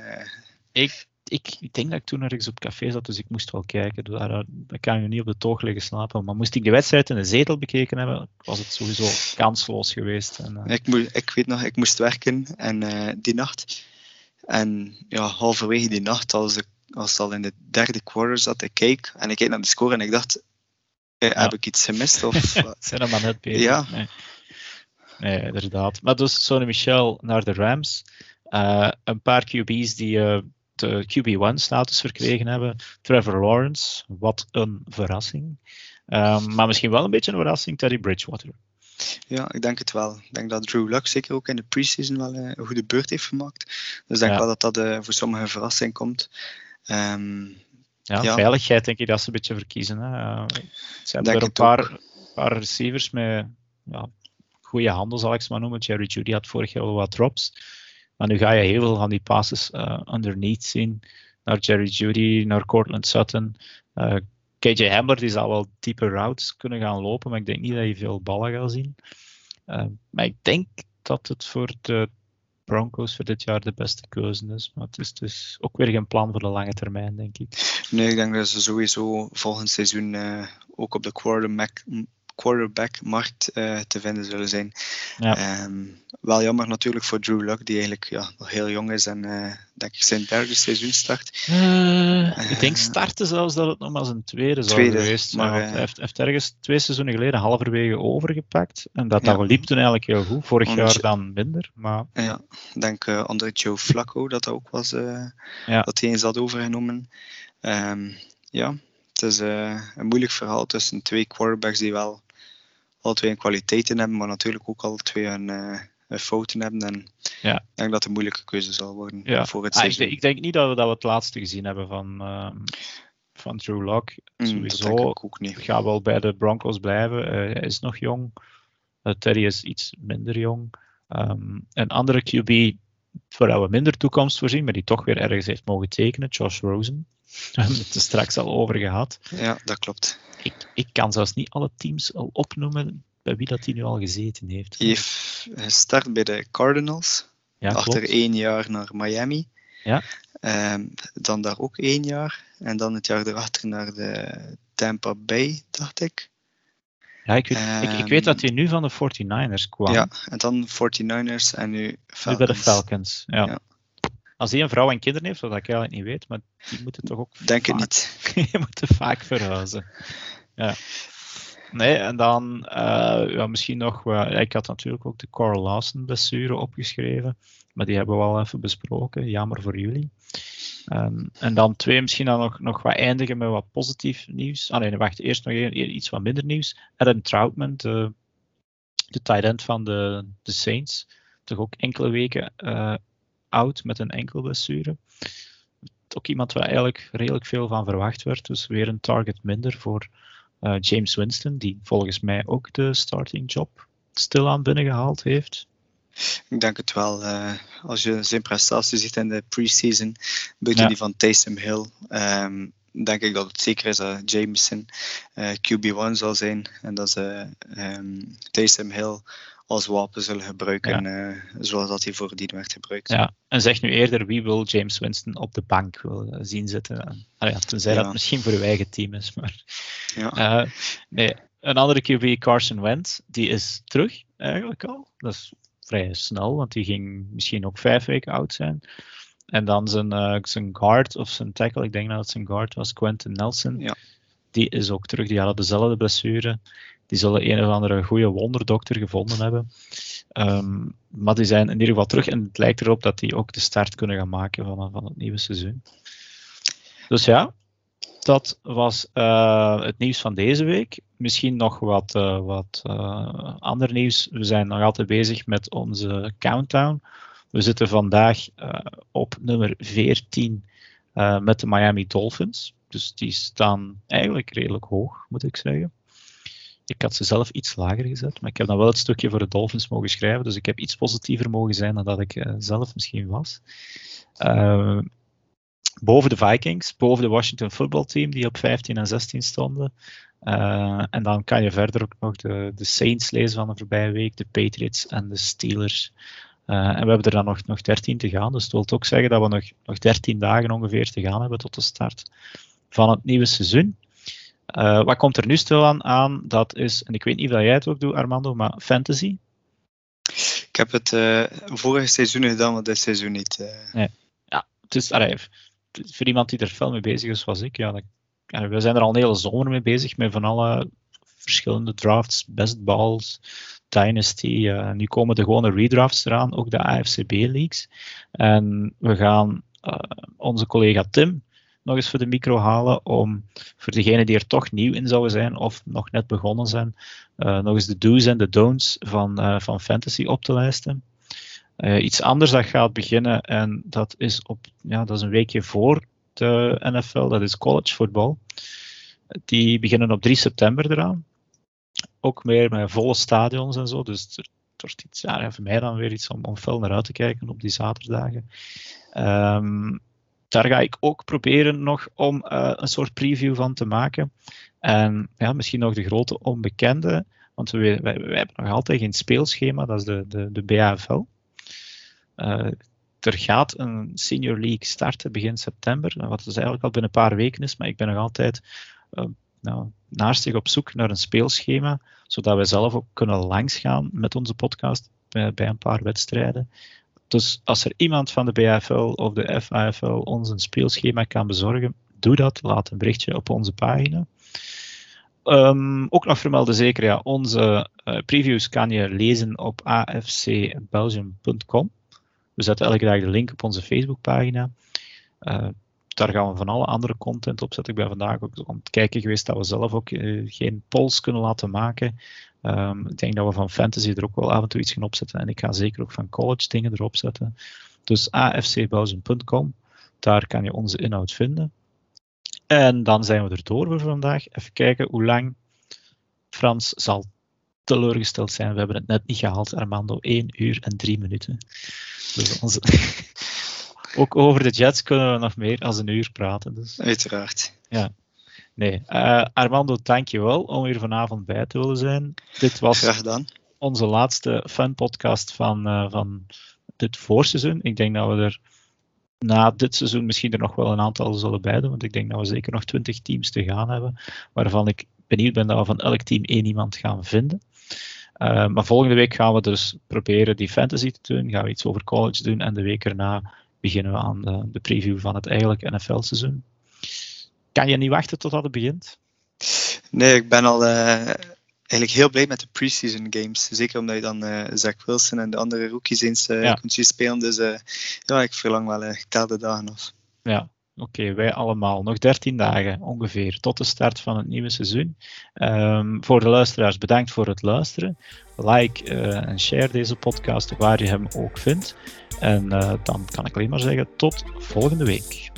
Ik, ik, ik, denk dat ik toen ergens op café zat, dus ik moest wel kijken. Daar, daar kan je niet op de toog liggen slapen. Maar moest ik de wedstrijd in de zetel bekeken hebben, was het sowieso kansloos geweest. En,
uh... ik, moet, ik weet nog, ik moest werken en, uh, die nacht. En ja, halverwege die nacht, als, ik, als het al in de derde quarter zat, ik keek en ik keek naar de score en ik dacht, eh, ja. heb ik iets gemist? Of,
zijn er maar net bezig. Ja. Nee. nee. inderdaad. Maar dus Sonny Michel naar de Rams. Uh, een paar QB's die uh, de QB1-status verkregen hebben. Trevor Lawrence, wat een verrassing. Um, maar misschien wel een beetje een verrassing, Teddy Bridgewater.
Ja, ik denk het wel. Ik denk dat Drew Luck zeker ook in de preseason wel uh, een goede beurt heeft gemaakt. Dus ik denk ja. wel dat dat voor sommigen een verrassing komt. Um,
ja, ja, veiligheid denk ik dat ze een beetje verkiezen. Hè. ze hebben er een paar, paar, receivers met ja, goede handen, zal ik ze maar noemen. Jerry Judy had vorig jaar wel wat drops. Maar nu ga je heel veel van die passes uh, underneath zien. Naar Jerry Judy, naar Cortland Sutton. Uh, eh, KJ Hamler die zal wel diepe routes kunnen gaan lopen, maar ik denk niet dat je veel ballen gaat zien. Uh, maar ik denk dat het voor de Broncos voor dit jaar de beste keuze is. Maar het is dus ook weer geen plan voor de lange termijn, denk ik.
Nee, ik denk dat ze sowieso volgend seizoen ook op de quarterback, quarterback-markt uh, te vinden zullen zijn. Ja. Um, wel jammer natuurlijk voor Drew Luck, die eigenlijk ja, nog heel jong is en uh, denk ik zijn derde seizoen start.
Uh, ik denk starten zelfs dat het nog maar zijn tweede zou tweede, geweest maar, hij heeft, heeft, ergens twee seizoenen geleden halverwege overgepakt. En dat, dat liep toen eigenlijk heel goed. Vorig onder, jaar dan minder. Maar...
Ja, ik denk onder Joe Flacco dat dat ook was, dat hij eens had overgenomen. Um, ja, het is uh, een moeilijk verhaal tussen twee quarterbacks die wel alle twee een kwaliteiten hebben, maar natuurlijk ook alle twee een, uh, een fouten hebben. En ja. ik denk dat het een moeilijke keuze zal worden ja. voor het ah, seizoen.
Ik, ik, denk niet dat we, dat we het laatste gezien hebben van, uh, van Drew Lock. Mm, Sowieso ook niet. gaat wel bij de Broncos blijven. Uh, hij is nog jong. Terry is iets minder jong. Um, een andere QB waar we minder toekomst voorzien, maar die toch weer ergens heeft mogen tekenen, Josh Rosen. We hebben het er straks al over gehad.
Ja, dat klopt.
Ik, ik kan zelfs niet alle teams al opnoemen bij wie dat hij nu al gezeten heeft.
Hij heeft gestart bij de Cardinals. Ja, achter klopt. één jaar naar Miami.
Ja.
Um, dan daar ook één jaar. En dan het jaar erachter naar de Tampa Bay, dacht ik.
Ja, ik weet, um, ik, ik, weet dat hij nu van de 49ers kwam.
Ja, en dan 49ers en nu
Falcons. Nu bij de Falcons, ja. ja. Als hij een vrouw en kinderen heeft, wat ik eigenlijk niet weet, maar die moeten toch ook.
Denk vaak, het niet.
die moeten vaak verhuizen. Ja. Nee, en dan uh, ja, misschien nog. Uh, ik had natuurlijk ook de Carl Lawson blessure opgeschreven, maar die hebben we al even besproken. Jammer voor jullie. Um, en dan twee, misschien dan nog, nog wat eindigen met wat positief nieuws. Ah nee, wacht, eerst nog een, iets wat minder nieuws. Adam Troutman, de, de tight end van de, de Saints, toch ook enkele weken uh, oud met een enkel blessure. Ook iemand waar eigenlijk redelijk veel van verwacht werd. Dus weer een target minder voor uh, James Winston, die volgens mij ook de starting job stilaan binnengehaald heeft.
Ik denk het wel. Uh, als je zijn prestatie ziet in de preseason, buiten ja. die van Taysom Hill, um, denk ik dat het zeker is dat Jameson QB1 zal zijn. En dat ze um, Taysom Hill als wapen zullen gebruiken, ja. zoals dat hij voordien werd gebruikt.
Ja, en zeg nu eerder wie wil James Winston op de bank wil zien zitten. Allee, tenzij ja. dat misschien voor uw eigen team is. Maar, ja. nee, een andere QB, Carson Wentz, die is terug eigenlijk al. Dat is vrij snel, want die ging misschien ook vijf weken oud zijn. En dan zijn, uh, zijn guard of zijn tackle, ik denk dat het zijn guard was, Quentin Nelson. Ja. Die is ook terug. Die hadden dezelfde blessure. Die zullen een of andere goede wonderdokter gevonden hebben. Um, maar die zijn in ieder geval terug. En het lijkt erop dat die ook de start kunnen gaan maken van, van het nieuwe seizoen. Dus ja, dat was uh, het nieuws van deze week. Misschien nog wat, uh, wat uh, ander nieuws. We zijn nog altijd bezig met onze countdown. We zitten vandaag op nummer 14 met de Miami Dolphins. Dus die staan eigenlijk redelijk hoog, moet ik zeggen. Ik had ze zelf iets lager gezet, maar ik heb dan wel het stukje voor de Dolphins mogen schrijven. Dus ik heb iets positiever mogen zijn dan dat ik zelf misschien was boven de Vikings, boven de Washington Football Team, die op 15 en 16 stonden. Uh, en dan kan je verder ook nog de, de Saints lezen van de voorbije week, de Patriots en de Steelers. En we hebben er dan nog, nog 13 te gaan. Dus dat wil ook zeggen dat we nog, nog 13 dagen ongeveer te gaan hebben tot de start van het nieuwe seizoen. Uh, wat komt er nu stil aan? Dat is, en ik weet niet of jij het ook doet, Armando, maar fantasy.
Ik heb het vorige seizoen gedaan, maar dit seizoen niet.
Nee. Ja, het is, allee, voor iemand die er veel mee bezig is, zoals ik, ja, dat, we zijn er al een hele zomer mee bezig met van alle verschillende drafts, best balls, Dynasty. Uh, nu komen de gewone redrafts eraan, ook de AFCB leagues. En we gaan uh, onze collega Tim nog eens voor de micro halen om voor degenen die er toch nieuw in zouden zijn of nog net begonnen zijn, uh, nog eens de do's en de don'ts van, van fantasy op te lijsten. Uh, iets anders dat gaat beginnen en dat is, op, ja, dat is een weekje voor de NFL, dat is college football. Die beginnen op 3 september eraan. Ook meer met volle stadions en zo. Dus het wordt iets, ja, voor mij dan weer iets om, om fel naar uit te kijken op die zaterdagen. Um, daar ga ik ook proberen nog om uh, een soort preview van te maken. En ja, misschien nog de grote onbekende, want we, wij, wij hebben nog altijd geen speelschema, dat is de, de, de BAFL. Uh, er gaat een senior league starten begin september, wat dus eigenlijk al binnen een paar weken is, maar ik ben nog altijd uh, nou, naastig op zoek naar een speelschema, zodat wij zelf ook kunnen langsgaan met onze podcast bij, bij een paar wedstrijden. Dus als er iemand van de BFL of de FAFL ons een speelschema kan bezorgen, doe dat. Laat een berichtje op onze pagina. Um, ook nog vermelden zeker, ja, onze uh, previews kan je lezen op afcbelgium.com. We zetten elke dag de link op onze Facebookpagina. Uh, daar gaan we van alle andere content op zetten. Ik ben vandaag ook aan het kijken geweest dat we zelf ook uh, geen polls kunnen laten maken. Um, ik denk dat we van fantasy er ook wel af en toe iets gaan opzetten. En ik ga zeker ook van college dingen erop zetten. Dus afcbelgium.com, daar kan je onze inhoud vinden. En dan zijn we er door voor vandaag. Even kijken hoe lang Frans zal teleurgesteld zijn. We hebben het net niet gehaald, Armando. 1 uur en 3 minuten. Dus onze... Ook over de Jets kunnen we nog meer dan een uur praten. Dus.
Uiteraard.
Ja. Nee. Uh, Armando, dankjewel om hier vanavond bij te willen zijn. Dit was
Graag gedaan.
onze laatste fun podcast van, uh, van dit voorseizoen. Ik denk dat we er na dit seizoen misschien er nog wel een aantal zullen bij doen. Want ik denk dat we zeker nog 20 teams te gaan hebben. Waarvan ik benieuwd ben dat we van elk team één iemand gaan vinden. Uh, maar volgende week gaan we dus proberen die fantasy te doen. Gaan we iets over college doen. En de week erna beginnen we aan de, de preview van het eigenlijke NFL-seizoen. Kan je niet wachten tot het begint?
Nee, ik ben al uh, eigenlijk heel blij met de preseason games. Zeker omdat je dan uh, Zach Wilson en de andere rookies eens uh, ja. kunt zien spelen. Dus ja, ik verlang wel. ik tel de dagen af.
Ja, Oké, okay, wij allemaal. Nog 13 dagen ongeveer tot de start van het nieuwe seizoen. Um, voor de luisteraars, bedankt voor het luisteren. Like uh, en share deze podcast waar je hem ook vindt. En uh, dan kan ik alleen maar zeggen tot volgende week.